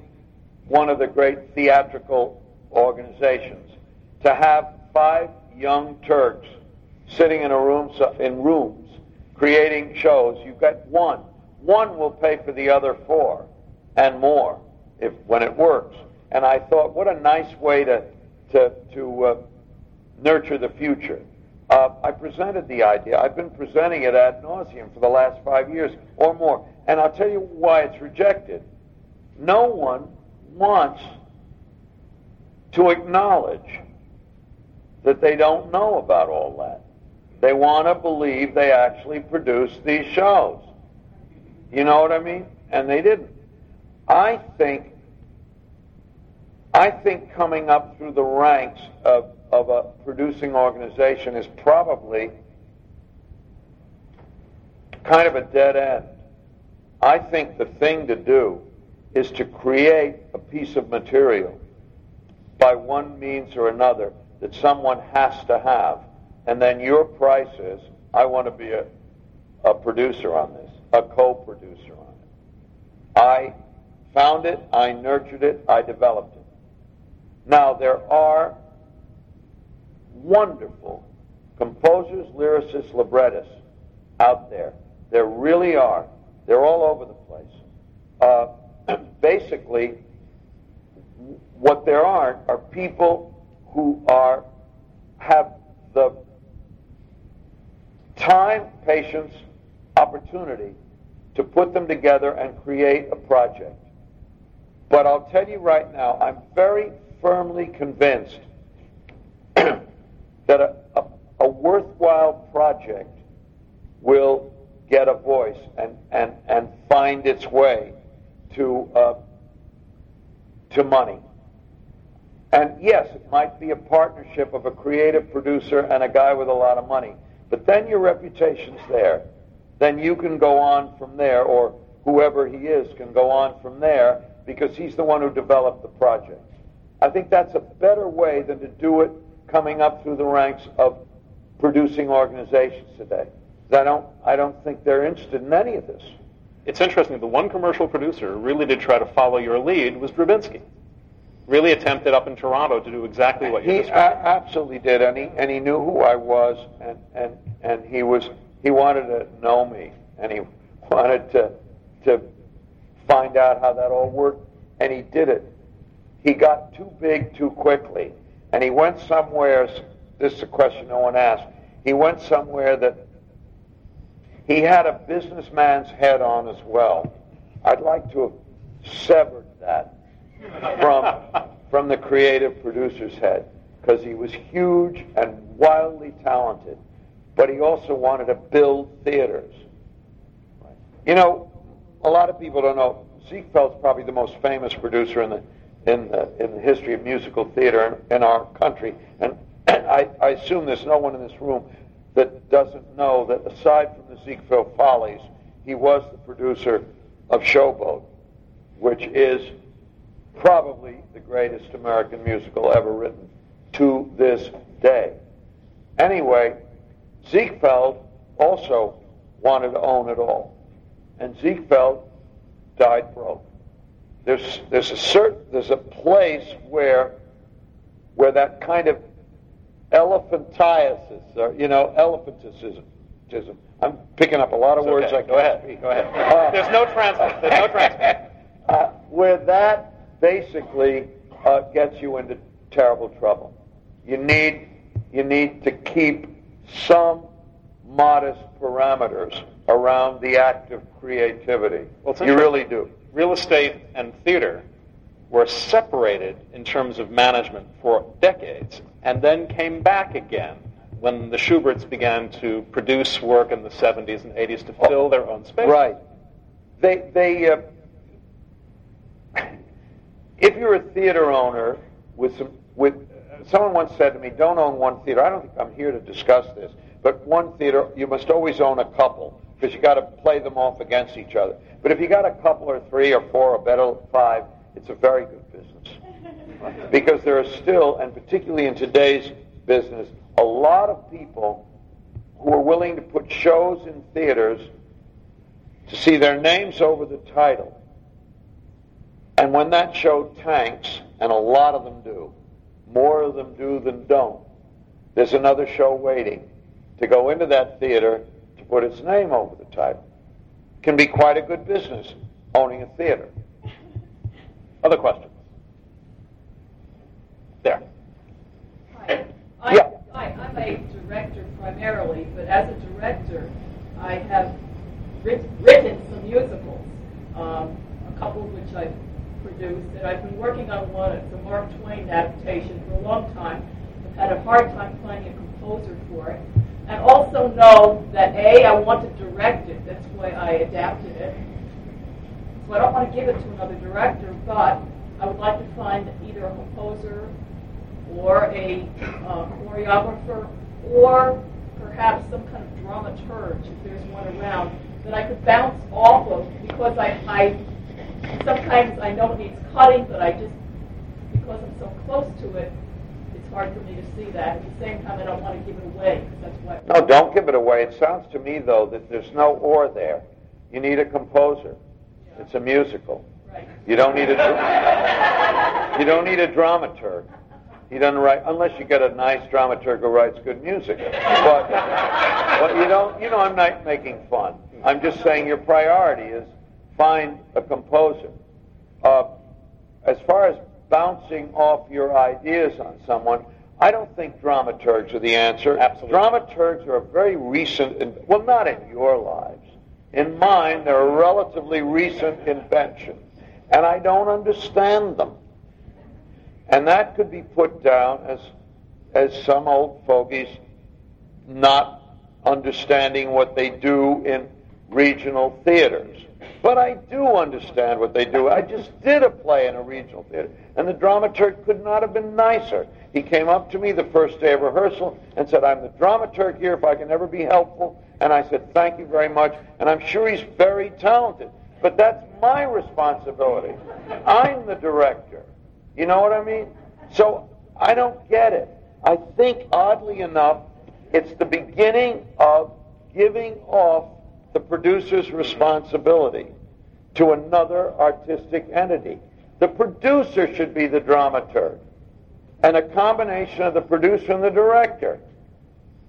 one of the great theatrical organizations, to have five young Turks sitting in a room in rooms creating shows, you've got one one will pay for the other four and more if when it works. And I thought, what a nice way to to to uh, nurture the future. Uh, I presented the idea. I've been presenting it ad nauseum for the last five years or more, and I'll tell you why it's rejected. No one wants to acknowledge that they don't know about all that. They want to believe they actually produce these shows. You know what I mean? And they didn't. I think I think coming up through the ranks of, of a producing organization is probably kind of a dead end. I think the thing to do is to create a piece of material by one means or another that someone has to have, and then your price is, I want to be a, a producer on this a co-producer on it. I found it, I nurtured it, I developed it. Now there are wonderful composers, lyricists, librettists out there. There really are. They're all over the place. Uh, <clears throat> basically, what there aren't are people who are have the time, patience, opportunity to put them together and create a project. But I'll tell you right now, I'm very firmly convinced <clears throat> that a, a, a, worthwhile project will get a voice and, and, and find its way to, uh, to money. And yes, it might be a partnership of a creative producer and a guy with a lot of money. But then your reputation's there then you can go on from there, or whoever he is can go on from there because he's the one who developed the project. I think that's a better way than to do it coming up through the ranks of producing organizations today. I don't, I don't think they're interested in any of this. It's interesting. The one commercial producer really did try to follow your lead was Drabinsky. Really attempted up in Toronto to do exactly what you he described. He absolutely did, and he and he knew who I was, and and and he was he wanted to know me, and he <laughs> wanted to to find out how that all worked, and he did it. He got too big too quickly, and he went somewhere. This is a question no one asked. He went somewhere that he had a businessman's head on as well. I'd like to have severed that from <laughs> from the creative producer's head because he was huge and wildly talented but he also wanted to build theaters. You know, a lot of people don't know Ziegfeld's probably the most famous producer in the in the, in the history of musical theater in, in our country, and, <clears throat> and I, I assume there's no one in this room that doesn't know that aside from the Ziegfeld Follies, he was the producer of Showboat, which is probably the greatest American musical ever written to this day. Anyway, Ziegfeld also wanted to own it all. And Ziegfeld died broke. There's there's a certain there's a place where where that kind of elephantiasis, or you know, elephanticism. I'm picking up a lot of It's words. okay. I Go can't ahead. speak. Go ahead. Uh, <laughs> There's no translate. There's no translate. <laughs> uh, where that basically uh, gets you into terrible trouble. You need you need to keep some modest parameters around the act of creativity. Well, you really do. Real estate and theater were separated in terms of management for decades, and then came back again when the Shuberts began to produce work in the 70s and 80s to fill their own space. Right. They they uh, if you're a theater owner with some with someone once said to me, "Don't own one theater." I don't think I'm here to discuss this, but one theater you must always own a couple because you got to play them off against each other. But if you got a couple or three or four or better five, it's a very good business <laughs> because there are still, and particularly in today's business, a lot of people who are willing to put shows in theaters to see their names over the title. And when that show tanks, and a lot of them do, more of them do than don't, there's another show waiting to go into that theater put its name over the title. Can be quite a good business owning a theater. Other questions? There. Hi. I, Yeah. I, I'm a director primarily, but as a director, I have writ- written some musicals, um, a couple of which I've produced, and I've been working on one. It's a Mark Twain adaptation for a long time. I've had a hard time finding a composer for it, and also know that A, I want to direct it. That's why I adapted it. So I don't want to give it to another director, but I would like to find either a composer or a uh, choreographer, or perhaps some kind of dramaturge, if there's one around, that I could bounce off of, because I, I sometimes I know it needs cutting, but I just, because I'm so close to it, hard for me to see that. At the same time, I don't want to give it away, because that's what No, don't give it away. It sounds to me, though, that there's no or there. You need a composer. It's a musical. Right. You don't need a <laughs> you don't need a dramaturg. He doesn't write unless you get a nice dramaturg who writes good music. But, but you don't. You know, I'm not making fun. I'm just saying your priority is find a composer. Uh, as far as bouncing off your ideas on someone, I don't think dramaturgs are the answer. Absolutely. Dramaturgs are a very recent, in- well, not in your lives. In mine, they're a relatively recent invention, and I don't understand them. And that could be put down as, as some old fogies not understanding what they do in regional theaters. But I do understand what they do. I just did a play in a regional theater, and the dramaturg could not have been nicer. He came up to me the first day of rehearsal and said, I'm the dramaturg here if I can ever be helpful. And I said, Thank you very much. And I'm sure he's very talented. But that's my responsibility. I'm the director. You know what I mean? So I don't get it. I think, oddly enough, it's the beginning of giving off the producer's responsibility to another artistic entity. The producer should be the dramaturg. And a combination of the producer and the director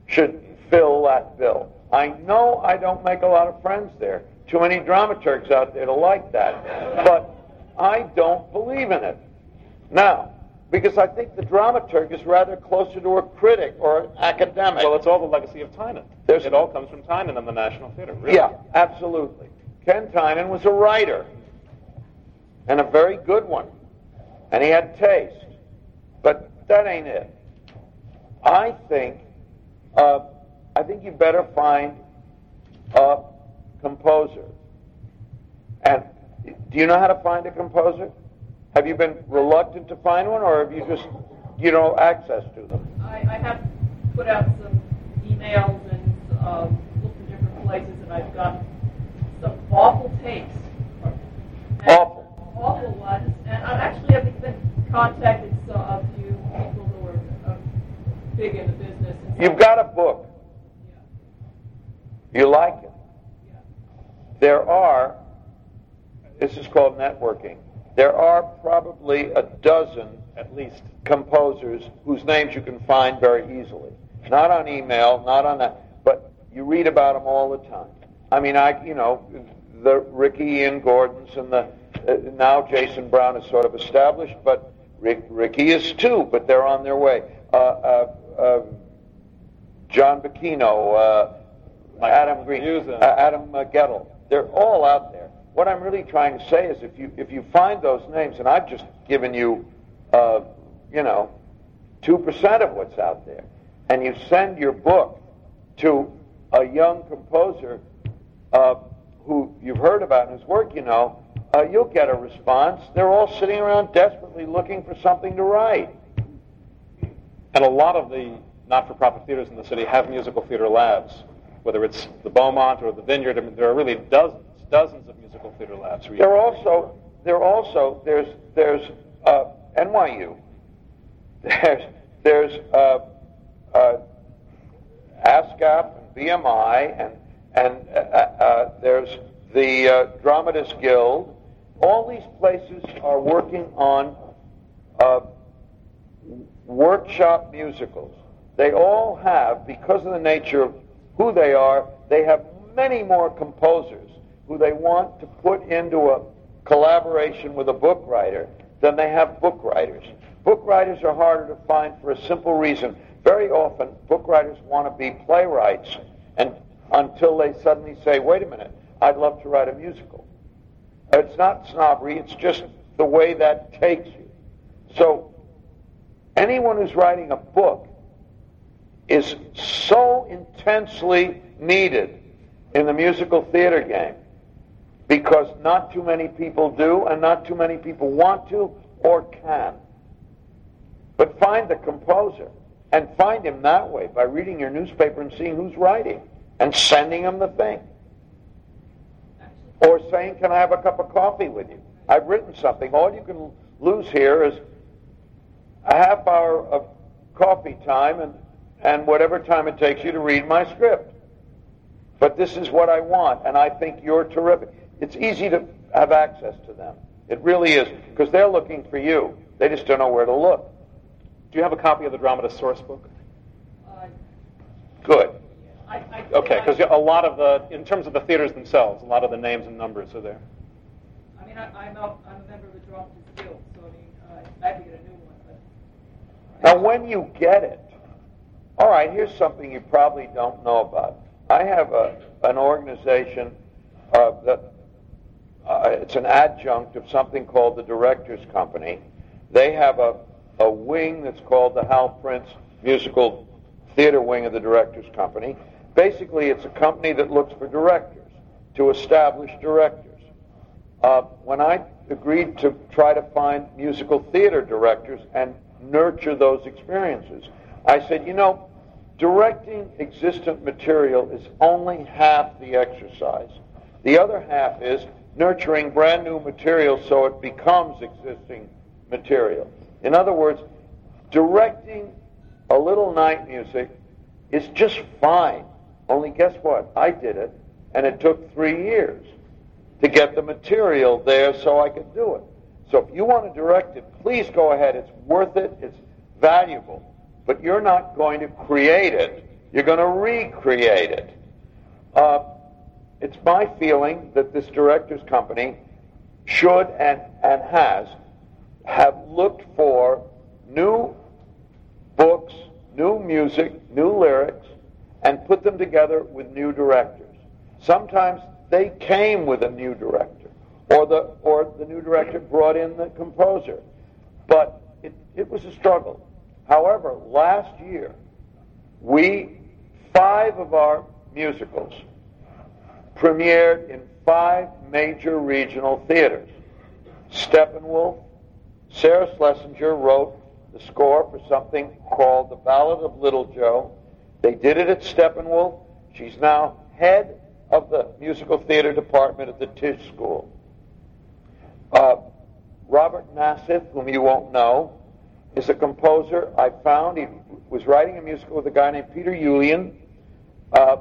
should fill that bill. I know I don't make a lot of friends there. Too many dramaturgs out there to like that. But I don't believe in it. Now, because I think the dramaturg is rather closer to a critic or an academic. Well, it's all the legacy of Tynan. There's- it all comes from Tynan and the National Theater. Really. Yeah, absolutely. Ken Tynan was a writer, and a very good one, and he had taste. But that ain't it. I think, uh, I think you better find a composer. And do you know how to find a composer? Have you been reluctant to find one, or have you just, you know, access to them? I, I have put out some emails and um, looked in different places, and I've got some awful tapes. Awful. Awful ones. And I've actually have been contacted so, a few people who are uh, big in the business. And You've got a book. Yeah, You like it. yeah. There are, this is called networking. There are probably a dozen At least. composers whose names you can find very easily. Not on email, not on that, but you read about them all the time. I mean, I, you know, the Ricky Ian Gordons and the uh, now Jason Brown is sort of established, but Rick, Ricky is too, but they're on their way. Uh, uh, uh, John Bucchino, uh, Adam Green, uh, Adam uh, Guettel, they're all out there. What I'm really trying to say is, if you if you find those names, and I've just given you, uh, you know, two percent of what's out there, and you send your book to a young composer uh, who you've heard about and whose work you know, uh, you'll get a response. They're all sitting around desperately looking for something to write. And a lot of the not-for-profit theaters in the city have musical theater labs, whether it's the Beaumont or the Vineyard. I mean, there are really dozens, dozens of theater labs. There can- also there are also there's there's uh, NYU. There's there's uh, uh, ASCAP and BMI and and uh, uh, there's the uh, Dramatist Guild. All these places are working on uh, workshop musicals. They all have, because of the nature of who they are, they have many more composers who they want to put into a collaboration with a book writer than they have book writers. Book writers are harder to find for a simple reason. Very often, book writers want to be playwrights, and until they suddenly say, "Wait a minute, I'd love to write a musical." It's not snobbery; it's just the way that takes you. So, anyone who's writing a book is so intensely needed in the musical theater game because not too many people do and not too many people want to or can. But find the composer and find him that way by reading your newspaper and seeing who's writing and sending him the thing. Or saying, Can I have a cup of coffee with you? I've written something. All you can lose here is a half hour of coffee time and, and whatever time it takes you to read my script. But this is what I want, and I think you're terrific. It's easy to have access to them. It really is, because they're looking for you. They just don't know where to look. Do you have a copy of the Dramatist source book? Uh, Good. I, I, Okay, because a lot of the, in terms of the theaters themselves, a lot of the names and numbers are there. I mean, I, I'm, a, I'm a member of the Dramatist Guild, so I mean, uh, I have to get a new one, but. Now, when you get it, all right, here's something you probably don't know about. I have a, an organization uh, that uh, it's an adjunct of something called the Directors Company. They have a, a wing that's called the Hal Prince Musical Theater Wing of the Directors Company. Basically, it's a company that looks for directors to establish directors. Uh, when I agreed to try to find musical theater directors and nurture those experiences, I said, you know, directing existent material is only half the exercise. The other half is nurturing brand new material so it becomes existing material. In other words, directing a little night music is just fine. Only guess what? I did it, and it took three years to get the material there so I could do it. So if you want to direct it, please go ahead. It's worth it. It's valuable. But you're not going to create it. You're going to recreate it. Uh, it's my feeling that this director's company should and, and has have looked for new books, new music, new lyrics, and put them together with new directors. Sometimes they came with a new director, or the or the new director brought in the composer, but it, it was a struggle. However, last year we five of our musicals premiered in five major regional theaters. Steppenwolf, Sarah Schlesinger wrote the score for something called The Ballad of Little Jo. They did it at Steppenwolf. She's now head of the musical theater department at the Tisch School. Uh, Robert Nassif, whom you won't know, is a composer I found. He was writing a musical with a guy named Peter Ullian. Uh,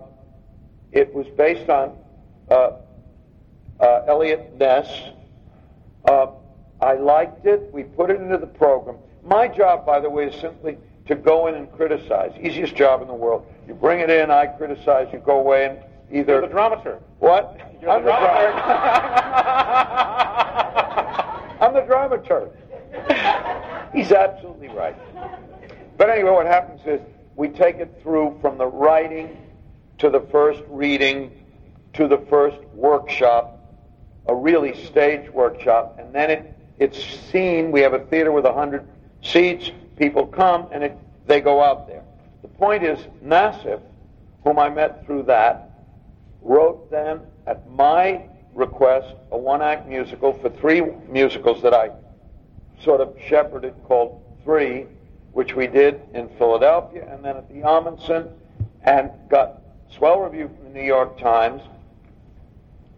it was based on Eliot Ness. Uh, I liked it. We put it into the program. My job, by the way, is simply to go in and criticize. Easiest job in the world. You bring it in, I criticize, you go away and either. You're the dramaturg. What? You're I'm the the dramaturg. <laughs> I'm the dramaturg. He's absolutely right. But anyway, what happens is we take it through from the writing to the first reading to the first workshop, a really staged workshop, and then it, it's seen. We have a theater with 100 seats. People come and it, they go out there. The point is, Nassif, whom I met through that, wrote then, at my request, a one act musical for three musicals that I sort of shepherded called Three, which we did in Philadelphia and then at the Ahmanson, and got swell review from the New York Times.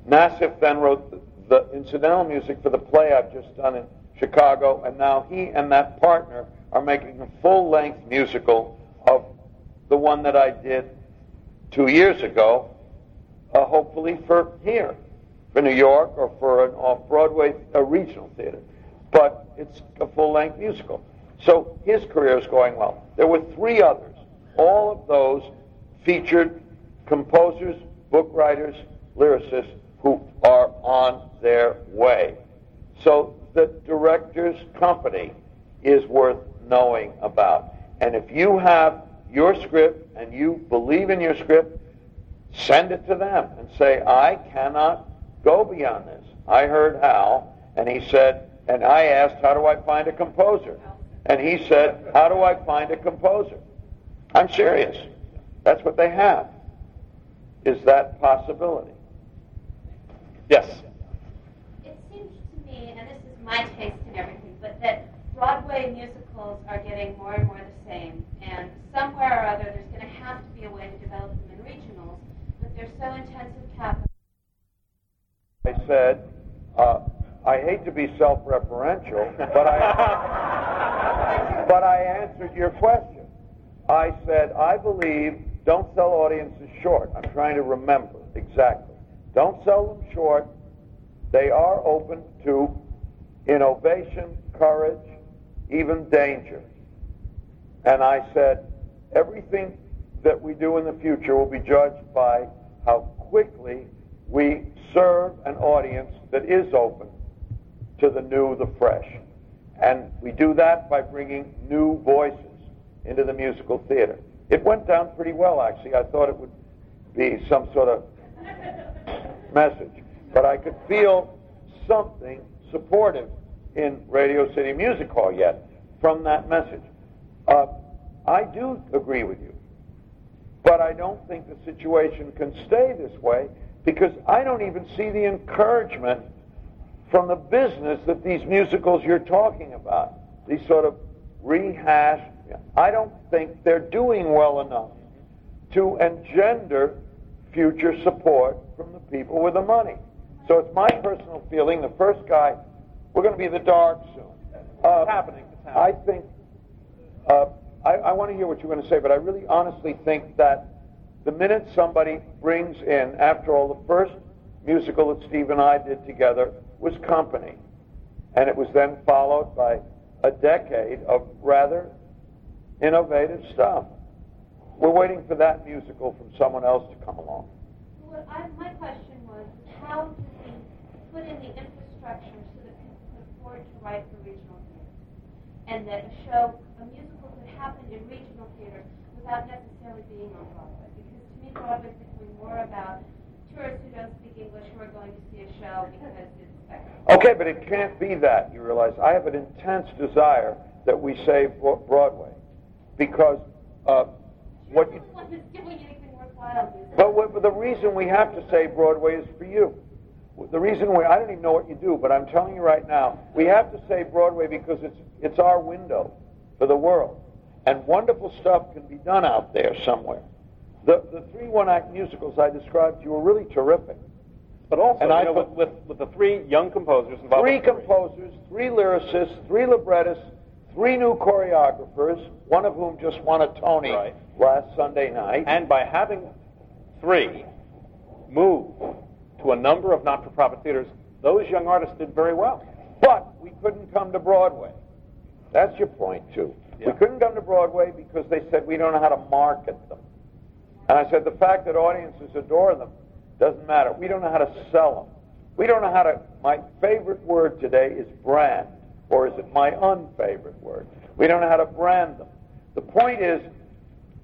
Nassif then wrote the, the incidental music for the play I've just done in Chicago, and now he and that partner are making a full length musical of the one that I did two years ago, uh, hopefully for here, for New York or for an off Broadway, a regional theater. But it's a full length musical. So his career is going well. There were three others. All of those featured composers, book writers, lyricists who are on their way. So the director's company is worth knowing about. And if you have your script and you believe in your script, send it to them and say, I cannot go beyond this. I heard Hal, and he said, and I asked, how do I find a composer? And he said, how do I find a composer? I'm serious. That's what they have. Is that possibility? Yes. It seems to me, and this is my taste and everything, but that Broadway musicals are getting more and more the same. And somewhere or other, there's going to have to be a way to develop them in regionals, but they're so intensive capital. I said, uh, I hate to be self-referential, but I, <laughs> but I answered your question. I said, I believe, don't sell audiences short. I'm trying to remember exactly. Don't sell them short. They are open to innovation, courage, even danger. And I said, everything that we do in the future will be judged by how quickly we serve an audience that is open to the new, the fresh. And we do that by bringing new voices into the musical theater. It went down pretty well, actually. I thought it would be some sort of message. But I could feel something supportive in Radio City Music Hall yet from that message. Uh, I do agree with you. But I don't think the situation can stay this way because I don't even see the encouragement from the business that these musicals you're talking about, these sort of rehashed, I don't think they're doing well enough to engender future support from the people with the money. So it's my personal feeling, the first guy, we're going to be in the dark soon. Uh, it's happening. It's happening. I think, uh, I, I want to hear what you're going to say, but I really honestly think that the minute somebody brings in, after all, the first musical that Steve and I did together was Company. And it was then followed by a decade of rather innovative stuff. We're waiting for that musical from someone else to come along. Well, I, my question was, how do we put in the infrastructure so that people can afford to write for regional theater? And that a show, a musical could happen in regional theater without necessarily being on Broadway? Because to me, Broadway is becoming more about tourists who don't speak English who are going to see a show because it's spectacular. Okay, but it can't be that, you realize. I have an intense desire that we save Broadway. Because uh, what you, You're the one who's doing anything worthwhile. music. But what, the reason we have to say Broadway is for you. The reason we, I don't even know what you do, but I'm telling you right now, we have to say Broadway because it's, it's our window for the world. And wonderful stuff can be done out there somewhere. The, the three one act musicals I described to you were really terrific. But also, And you I know, put- with, with, with the three young composers involved. Three composers, three lyricists, three librettists, three new choreographers, one of whom just won a Tony Right. Last Sunday night. And by having three move to a number of not-for-profit theaters, those young artists did very well. But we couldn't come to Broadway. That's your point, too. Yeah. We couldn't come to Broadway because they said we don't know how to market them. And I said the fact that audiences adore them doesn't matter. We don't know how to sell them. We don't know how to. My favorite word today is brand, or is it my unfavorite word? We don't know how to brand them. The point is,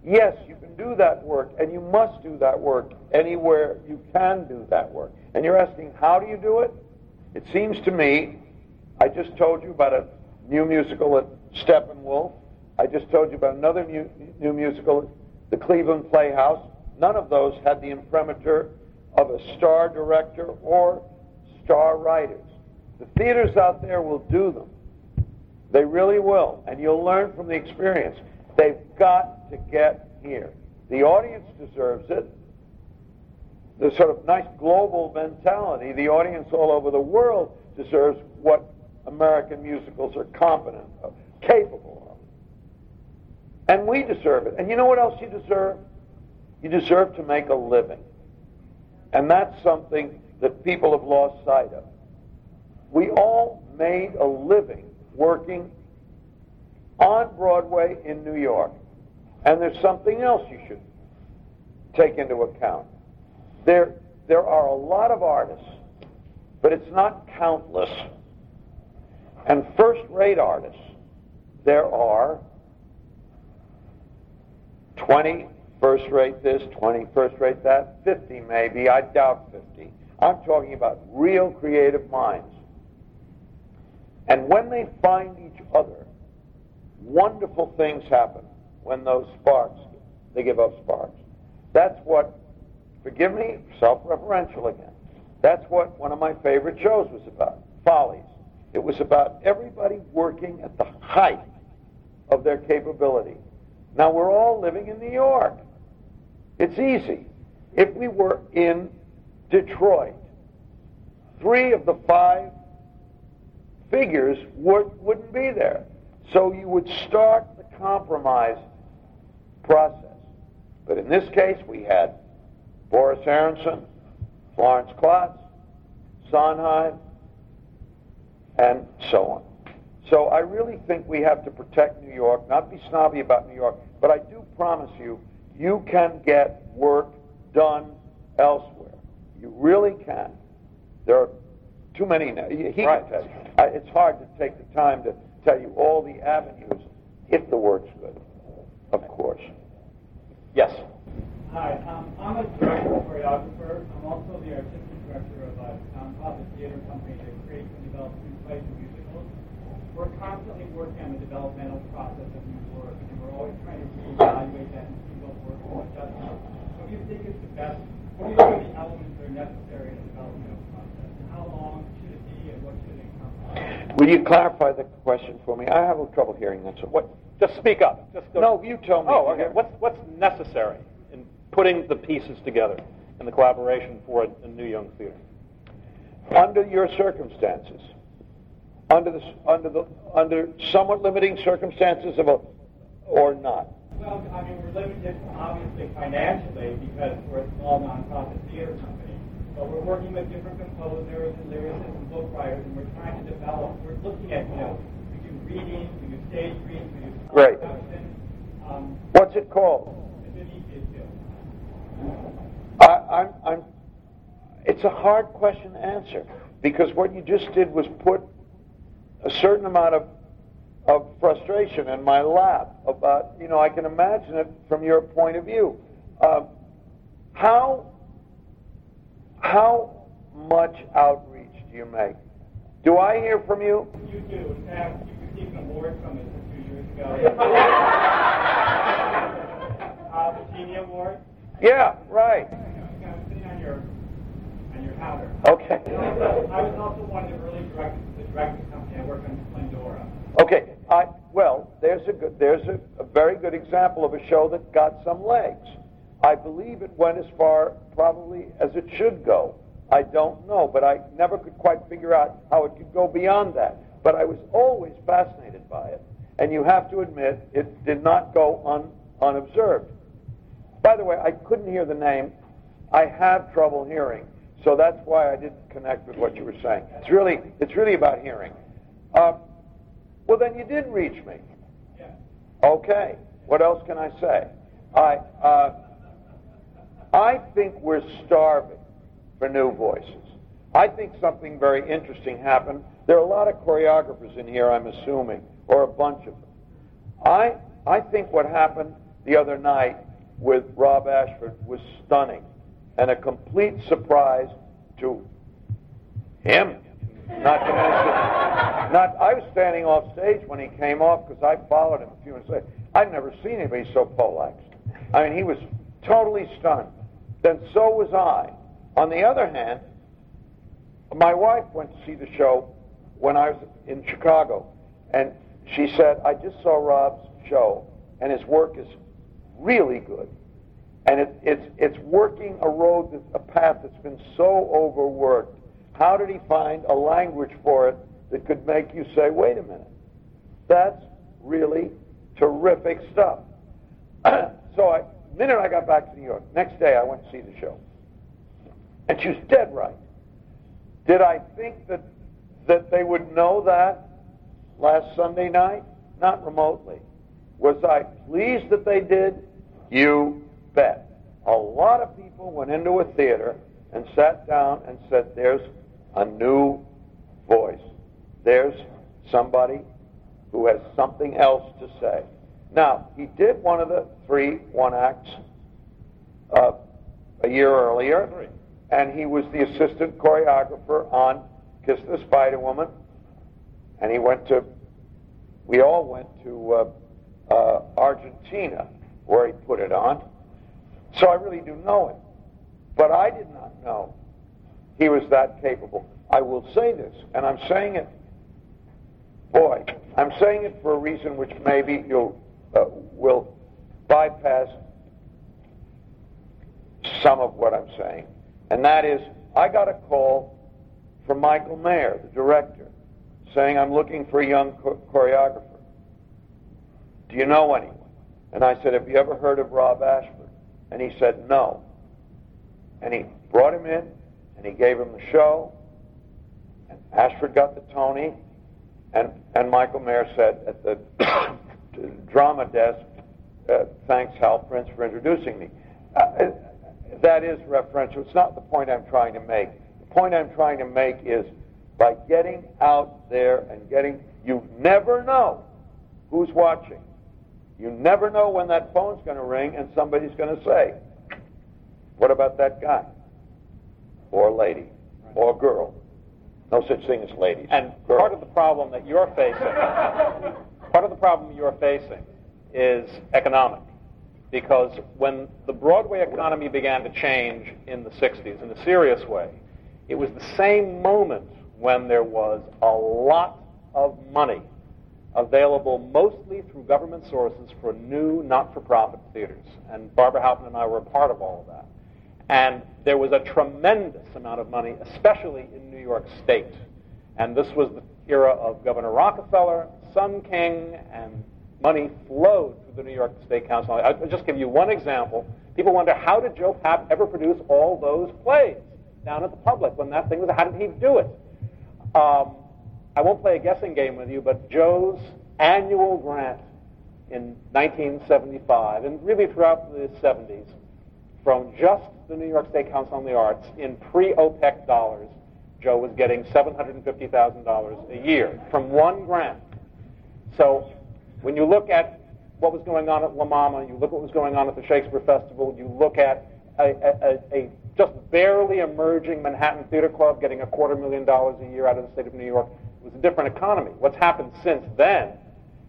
yes, you can do that work, and you must do that work anywhere you can do that work. And you're asking, how do you do it? It seems to me, I just told you about a new musical at Steppenwolf. I just told you about another new, new musical at the Cleveland Playhouse. None of those had the imprimatur of a star director or star writers. The theaters out there will do them. They really will. And you'll learn from the experience. They've got to get here. The audience deserves it. The sort of nice global mentality, the audience all over the world deserves what American musicals are competent of, capable of. And we deserve it. And you know what else you deserve? You deserve to make a living. And that's something that people have lost sight of. We all made a living working on Broadway in New York. And there's something else you should take into account. There, there are a lot of artists, but it's not countless. And first rate artists, there are 20 first rate this, 20 first rate that, 50 maybe. I doubt 50. I'm talking about real creative minds. And when they find each other, wonderful things happen when those sparks, they give off sparks. That's what, forgive me, self-referential again. That's what one of my favorite shows was about, Follies. It was about everybody working at the height of their capability. Now we're all living in New York. It's easy. If we were in Detroit, three of the five figures would, wouldn't be there. So you would start the compromise process. But in this case, we had Boris Aronson, Florence Klotz, Sondheim, and so on. So I really think we have to protect New York, not be snobby about New York, but I do promise you, you can get work done elsewhere. You really can. There are too many now. He Right. can tell you. I- It's hard to take the time to tell you all the avenues if the work's good, of course. Yes. Hi, um, I'm a director and choreographer. I'm also the artistic director of a nonprofit theater company that creates and develops new plays and musicals. We're constantly working on the developmental process of new work, and we're always trying to evaluate that and see what works and what doesn't. What do you think is the best? What do you think are the elements that are necessary in the developmental process? And how long should it be, and what should it encompass? Will you clarify the question for me? I have a little trouble hearing that. So What? Just speak up. Just go. No, you tell me. Oh, okay. What's what's necessary in putting the pieces together in the collaboration for a, a new young theater? under your circumstances, under the under the under somewhat limiting circumstances of a or not. Well, I mean, we're limited obviously financially because we're a small nonprofit theater company. But we're working with different composers and lyricists and book writers, and we're trying to develop. We're looking at, you know, we do readings, we do stage readings, we do Great. Um, What's it called? it's an easy skill. I, I'm, I'm. It's a hard question to answer because what you just did was put a certain amount of of frustration in my lap about you know I can imagine it from your point of view. Um, how how much outreach do you make? Do I hear from you? You do. In fact, you received an award from us a few years ago. <laughs> uh, the Genie Award. Yeah, right. It's kind sitting on your on your counter. Okay. I was also one of the early directors of the directing company. I worked on Splendora. Okay, I, well, there's a good, there's a, a very good example of a show that got some legs. I believe it went as far probably as it should go. I don't know, but I never could quite figure out how it could go beyond that. But I was always fascinated by it, and you have to admit it did not go un, unobserved. By the way, I couldn't hear the name. I have trouble hearing, So that's why I didn't connect with what you were saying. It's really, it's really about hearing. Uh, well, then you did reach me. Okay. What else can I say? I, uh, I think we're starving for new voices. I think something very interesting happened. There are a lot of choreographers in here, I'm assuming, or a bunch of them. I, I think what happened the other night with Rob Ashford was stunning and a complete surprise to him. Not to mention, not. I was standing off stage when he came off because I followed him a few minutes later. I'd never seen anybody so poleaxed. I mean, he was totally stunned. Then so was I. On the other hand, my wife went to see the show when I was in Chicago, and she said, "I just saw Rob's show, and his work is really good." And it, it's, it's working a road, that, a path that's been so overworked. How did he find a language for it that could make you say, wait a minute, that's really terrific stuff. <clears throat> so I, the minute I got back to New York, next day I went to see the show. And she was dead right. Did I think that, that they would know that last Sunday night? Not remotely. Was I pleased that they did? You bet. A lot of people went into a theater and sat down and said, There's a new voice. There's somebody who has something else to say. Now, he did one of the three one acts uh, a year earlier, and he was the assistant choreographer on Kiss the Spider Woman, and he went to, we all went to uh, uh, Argentina where he put it on. So I really do know him. But I did not know he was that capable. I will say this, and I'm saying it, boy, I'm saying it for a reason which maybe you'll uh, will bypass some of what I'm saying, and that is, I got a call from Michael Mayer, the director, saying I'm looking for a young cho- choreographer. Do you know anyone? And I said, Have you ever heard of Rob Ashford? And he said, No. And he brought him in, and he gave him the show, and Ashford got the Tony, and, and Michael Mayer said at the drama desk, uh, thanks, Hal Prince, for introducing me. Uh, that is referential. It's not the point I'm trying to make. The point I'm trying to make is by getting out there and getting, you never know who's watching. You never know when that phone's going to ring and somebody's going to say, What about that guy? Or lady? Or girl? No such thing as ladies. And Girl. part of the problem that you're facing, <laughs> part of the problem you're facing is economic. Because when the Broadway economy began to change in the 60s in a serious way, it was the same moment when there was a lot of money available mostly through government sources for new not-for-profit theaters. And Barbara Hauptman and I were a part of all of that. And there was a tremendous amount of money, especially in New York State. And this was the era of Governor Rockefeller, Sun King, and money flowed through the New York State Council. I'll just give you one example. People wonder, how did Joe Papp ever produce all those plays down at the public when that thing was, how did he do it? Um, I won't play a guessing game with you, but Joe's annual grant in 1975, and really throughout the 70s, from just the New York State Council on the Arts in pre-OPEC dollars, Joe was getting $750,000 a year from one grant. So when you look at what was going on at La Mama, you look at what was going on at the Shakespeare Festival, you look at a, a, a just barely emerging Manhattan Theater Club getting a quarter million dollars a year out of the state of New York, it was a different economy. What's happened since then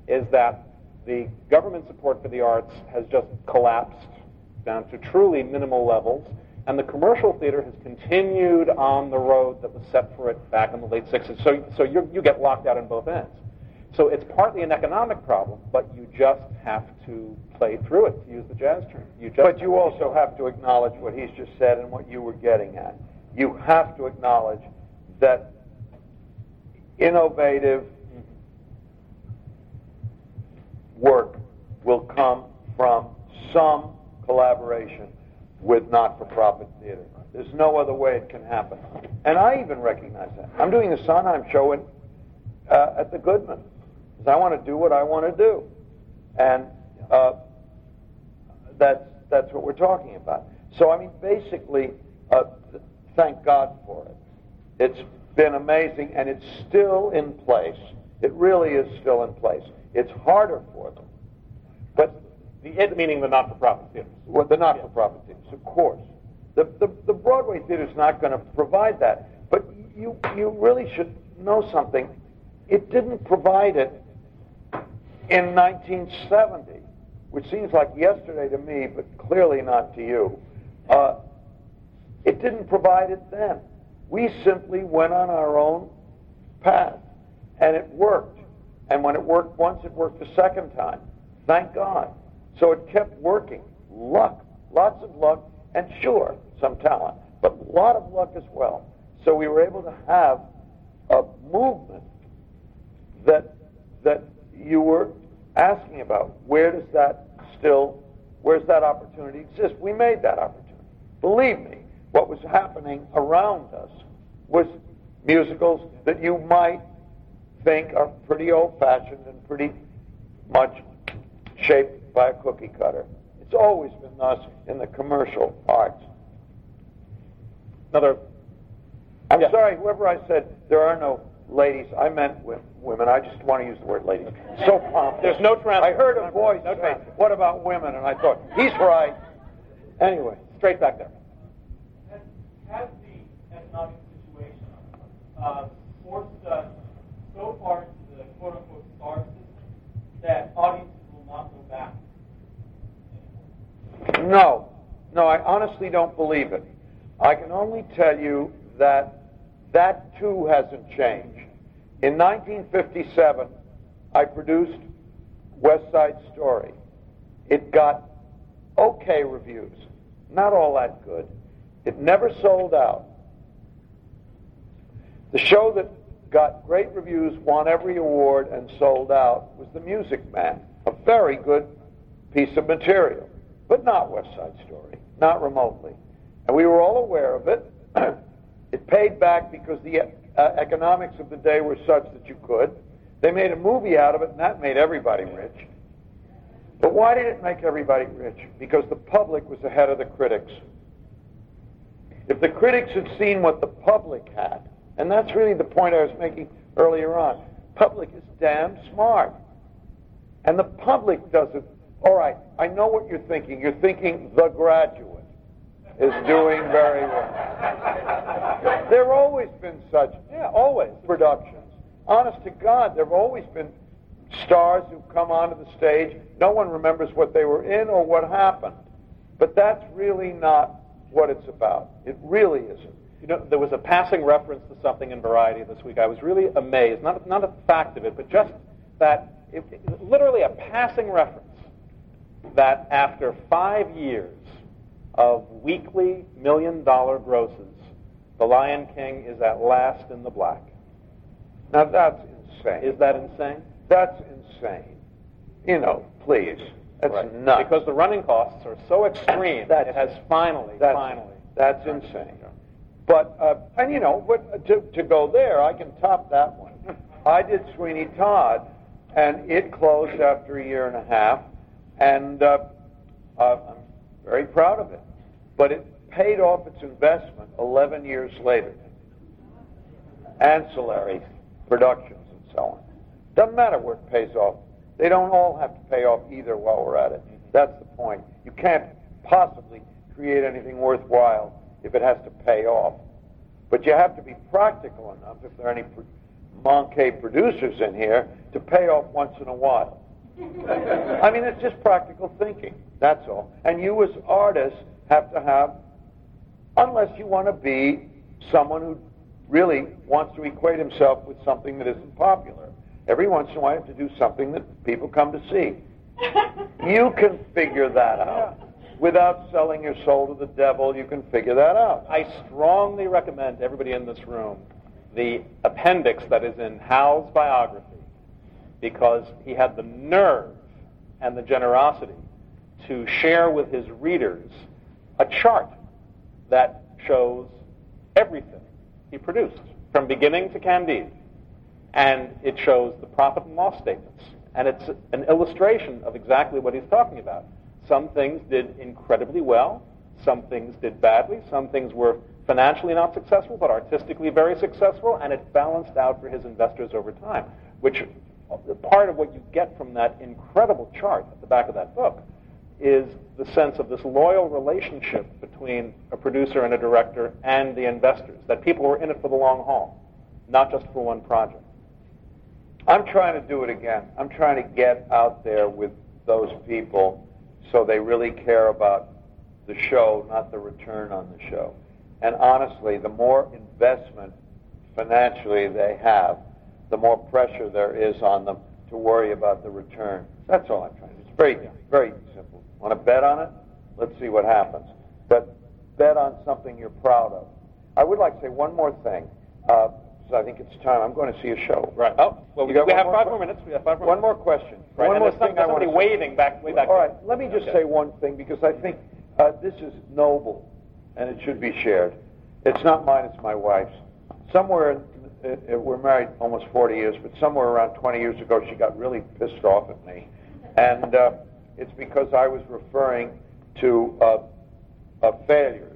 is that the government support for the arts has just collapsed down to truly minimal levels, and the commercial theater has continued on the road that was set for it back in the late 60s. So, so you get locked out on both ends. So it's partly an economic problem, but you just have to play through it, to use the jazz term. You just But you also have to acknowledge what he's just said and what you were getting at. You have to acknowledge that innovative work will come from some collaboration. with not-for-profit theater. There's no other way it can happen. And I even recognize that. I'm doing the Sondheim show in, uh, at the Goodman because I want to do what I want to do, and uh, that's that's what we're talking about. So I mean, basically, uh, thank God for it. It's been amazing, and it's still in place. It really is still in place. It's harder for them, but the it meaning the not-for-profit theaters. Well, the not-for-profit theaters, of course. The, the, the Broadway theater is not going to provide that. But you, you really should know something. It didn't provide it in 1970, which seems like yesterday to me, but clearly not to you. Uh, it didn't provide it then. We simply went on our own path, and it worked. And when it worked once, it worked the second time. Thank God. So it kept working. Luck, lots of luck, and sure, some talent, but a lot of luck as well. So we were able to have a movement that that you were asking about. Where does that still, where's that opportunity exist? We made that opportunity. Believe me, what was happening around us was musicals that you might think are pretty old-fashioned and pretty much shaped by a cookie cutter. It's always been thus in the commercial arts. Another. I'm Yeah. sorry, whoever I said there are no ladies, I meant wi- women. I just want to use the word ladies. So pompous. There's no trans. I heard a voice No say, transfer. "What about women?" And I thought, "He's right." Anyway, Straight back there. Has, has the economic situation uh, forced us so far into the quote unquote star system that audiences will not go back? no, no, I honestly don't believe it. I can only tell you that that too hasn't changed. In 1957, I produced West Side Story. It got okay reviews, not all that good. It never sold out. The show that got great reviews, won every award, and sold out was The Music Man, a very good piece of material, but not West Side Story, not remotely. And we were all aware of it. <clears throat> it paid back because the uh, economics of the day were such that you could. They made a movie out of it, and that made everybody rich. But why did it make everybody rich? Because the public was ahead of the critics. If the critics had seen what the public had, and that's really the point I was making earlier on, public is damn smart. And the public doesn't. All right, I know what you're thinking. You're thinking The Graduate is doing very well. There have always been such, yeah, always productions. Honest to God, there have always been stars who've come onto the stage. No one remembers what they were in or what happened. But that's really not what it's about. It really isn't. You know, there was a passing reference to something in Variety this week. I was really amazed. Not, not a fact of it, but just that, it, it- literally a passing reference, that after five years of weekly million dollar grosses, The Lion King is at last in the black. Now that's insane. Is that insane? That's insane. You know, please. That's Right. nuts. Because the running costs are so extreme, That's- it has finally, that's, finally. That's insane. But uh, and you know, but to to go there, I can top that one. I did Sweeney Todd, and it closed after a year and a half, and uh, uh, I'm very proud of it. But it paid off its investment 11 years later. Ancillary productions and so on. Doesn't matter where it pays off. They don't all have to pay off either while we're at it. That's the point. You can't possibly create anything worthwhile if it has to pay off. But you have to be practical enough, if there are any Moncade producers in here, to pay off once in a while. I mean, it's just practical thinking. That's all. And you, as artists, have to have, unless you want to be someone who really wants to equate himself with something that isn't popular. Every once in a while, you have to do something that people come to see. <laughs> You can figure that out. Without selling your soul to the devil, you can figure that out. I strongly recommend everybody in this room the appendix that is in Hal's biography because he had the nerve and the generosity to share with his readers a chart that shows everything he produced from beginning to Candide. And it shows the profit and loss statements. And it's an illustration of exactly what he's talking about. Some things did incredibly well, some things did badly, some things were financially not successful, but artistically very successful, and it balanced out for his investors over time, which part of what you get from that incredible chart at the back of that book is the sense of this loyal relationship between a producer and a director and the investors, that people were in it for the long haul, not just for one project. I'm trying to do it again. I'm trying to get out there with those people so they really care about the show, not the return on the show. And honestly, the more investment financially they have, the more pressure there is on them to worry about the return. That's all I'm trying to do. It's very, very simple. Want to bet on it? Let's see what happens. But bet on something you're proud of. I would like to say one more thing. Uh, so I think it's time. I'm going to see a show. Right. Oh, well, we, we have five more minutes. We have five more One more question. Right. One and more thing I want to waving back, way back. All there. Let me just Okay. say one thing because I think uh, this is noble and it should be shared. It's not mine. It's my wife's. Somewhere, in, uh, we're married almost 40 years, but somewhere around 20 years ago, she got really pissed off at me, and uh, it's because I was referring to uh, uh, failures.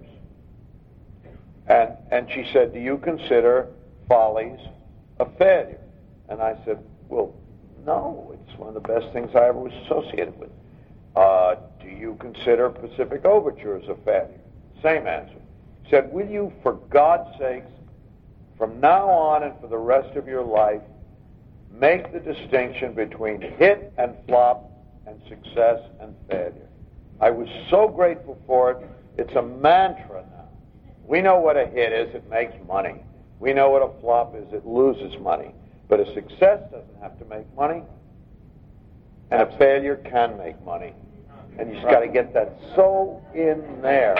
And and she said, "Do you consider Follies a failure?" And I said, "Well, no. It's one of the best things I ever was associated with." Uh, do you consider Pacific Overtures a failure? Same answer. Said, Will you, for God's sakes, from now on and for the rest of your life, make the distinction between hit and flop and success and failure? I was so grateful for it. It's a mantra now. We know what a hit is, it makes money. We know what a flop is, it loses money. But a success doesn't have to make money, and a failure can make money. And you just got to get that so in there.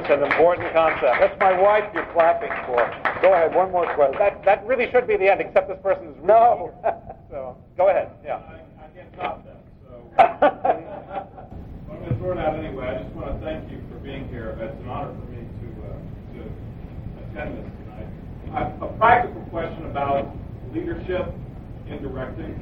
It's an important concept. That's my wife you're clapping for. Go ahead, one more question. That, that really should be the end, except this person is really No. eager. <laughs> So, go ahead. Yeah. I, I can't stop that. So <laughs> I'm going to throw it out anyway. I just want to thank you for being here. It's an honor for me to uh, to attend this tonight. I have a practical question about leadership in directing,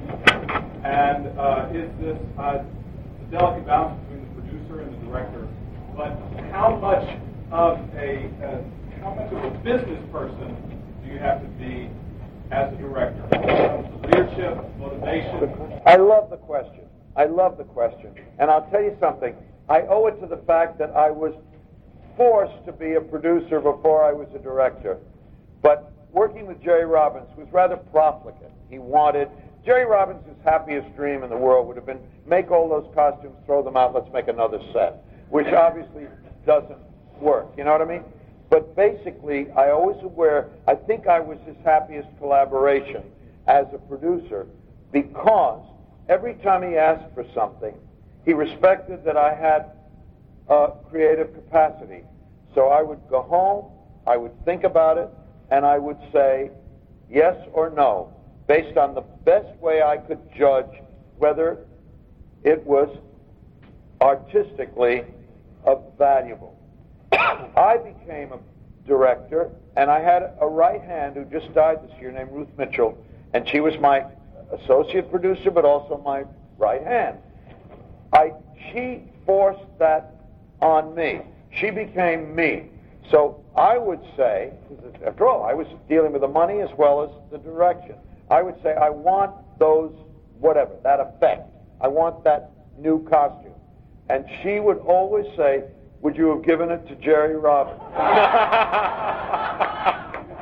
and uh, is this uh, a delicate balance between the producer and the director? But how much of a uh, how much of a business person do you have to be as a director? Leadership, motivation. I love the question. I love the question. And I'll tell you something. I owe it to the fact that I was forced to be a producer before I was a director. But working with Jerry Robbins was rather profligate. He wanted Jerry Robbins' happiest dream in the world would have been make all those costumes, throw them out, let's make another set, which obviously doesn't work. You know what I mean? But basically, I always aware, I think I was his happiest collaboration as a producer because every time he asked for something, he respected that I had uh, creative capacity. So I would go home, I would think about it, and I would say yes or no, based on the best way I could judge whether it was artistically valuable. <coughs> I became a director, and I had a right hand who just died this year named Ruth Mitchell, and she was my associate producer, but also my right hand. I she forced that on me. She became me. So I would say, after all, I was dealing with the money as well as the direction. I would say I want those whatever that effect. I want that new costume. And she would always say, "Would you have given it to Jerry Robbins?" <laughs>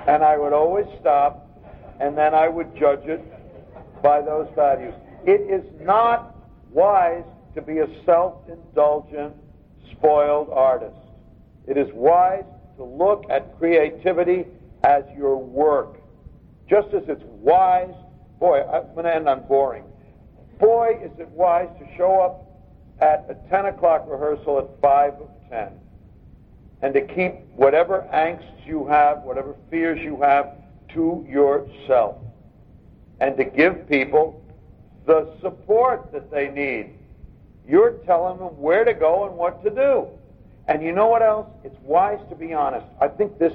and I would always stop, and then I would judge it by those values. It is not wise to be a self-indulgent, spoiled artist. It is wise to look at creativity as your work. Just as it's wise, boy, I'm going to end on boring. Boy, is it wise to show up at a 10 o'clock rehearsal at 5 of 10 and to keep whatever angst you have, whatever fears you have, to yourself and to give people the support that they need. You're telling them where to go and what to do. And you know what else? It's wise to be honest. I think this,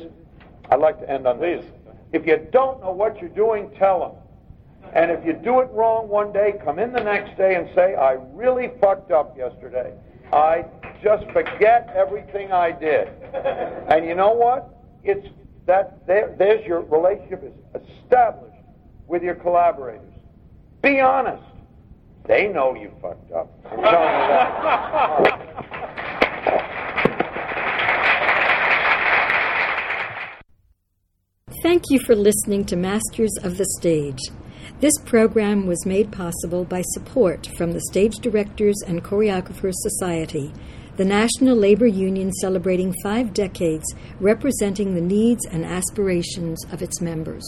I'd like to end on Please. this. If you don't know what you're doing, tell them. And if you do it wrong one day, come in the next day and say, I really fucked up yesterday. I just forget everything I did. And you know what? It's that there, there's your relationship is established with your collaborators. Be honest. They know you fucked up. <laughs> I'm telling you that. Thank you for listening to Masters of the Stage. This program was made possible by support from the Stage Directors and Choreographers Society, the national labor union celebrating five decades representing the needs and aspirations of its members.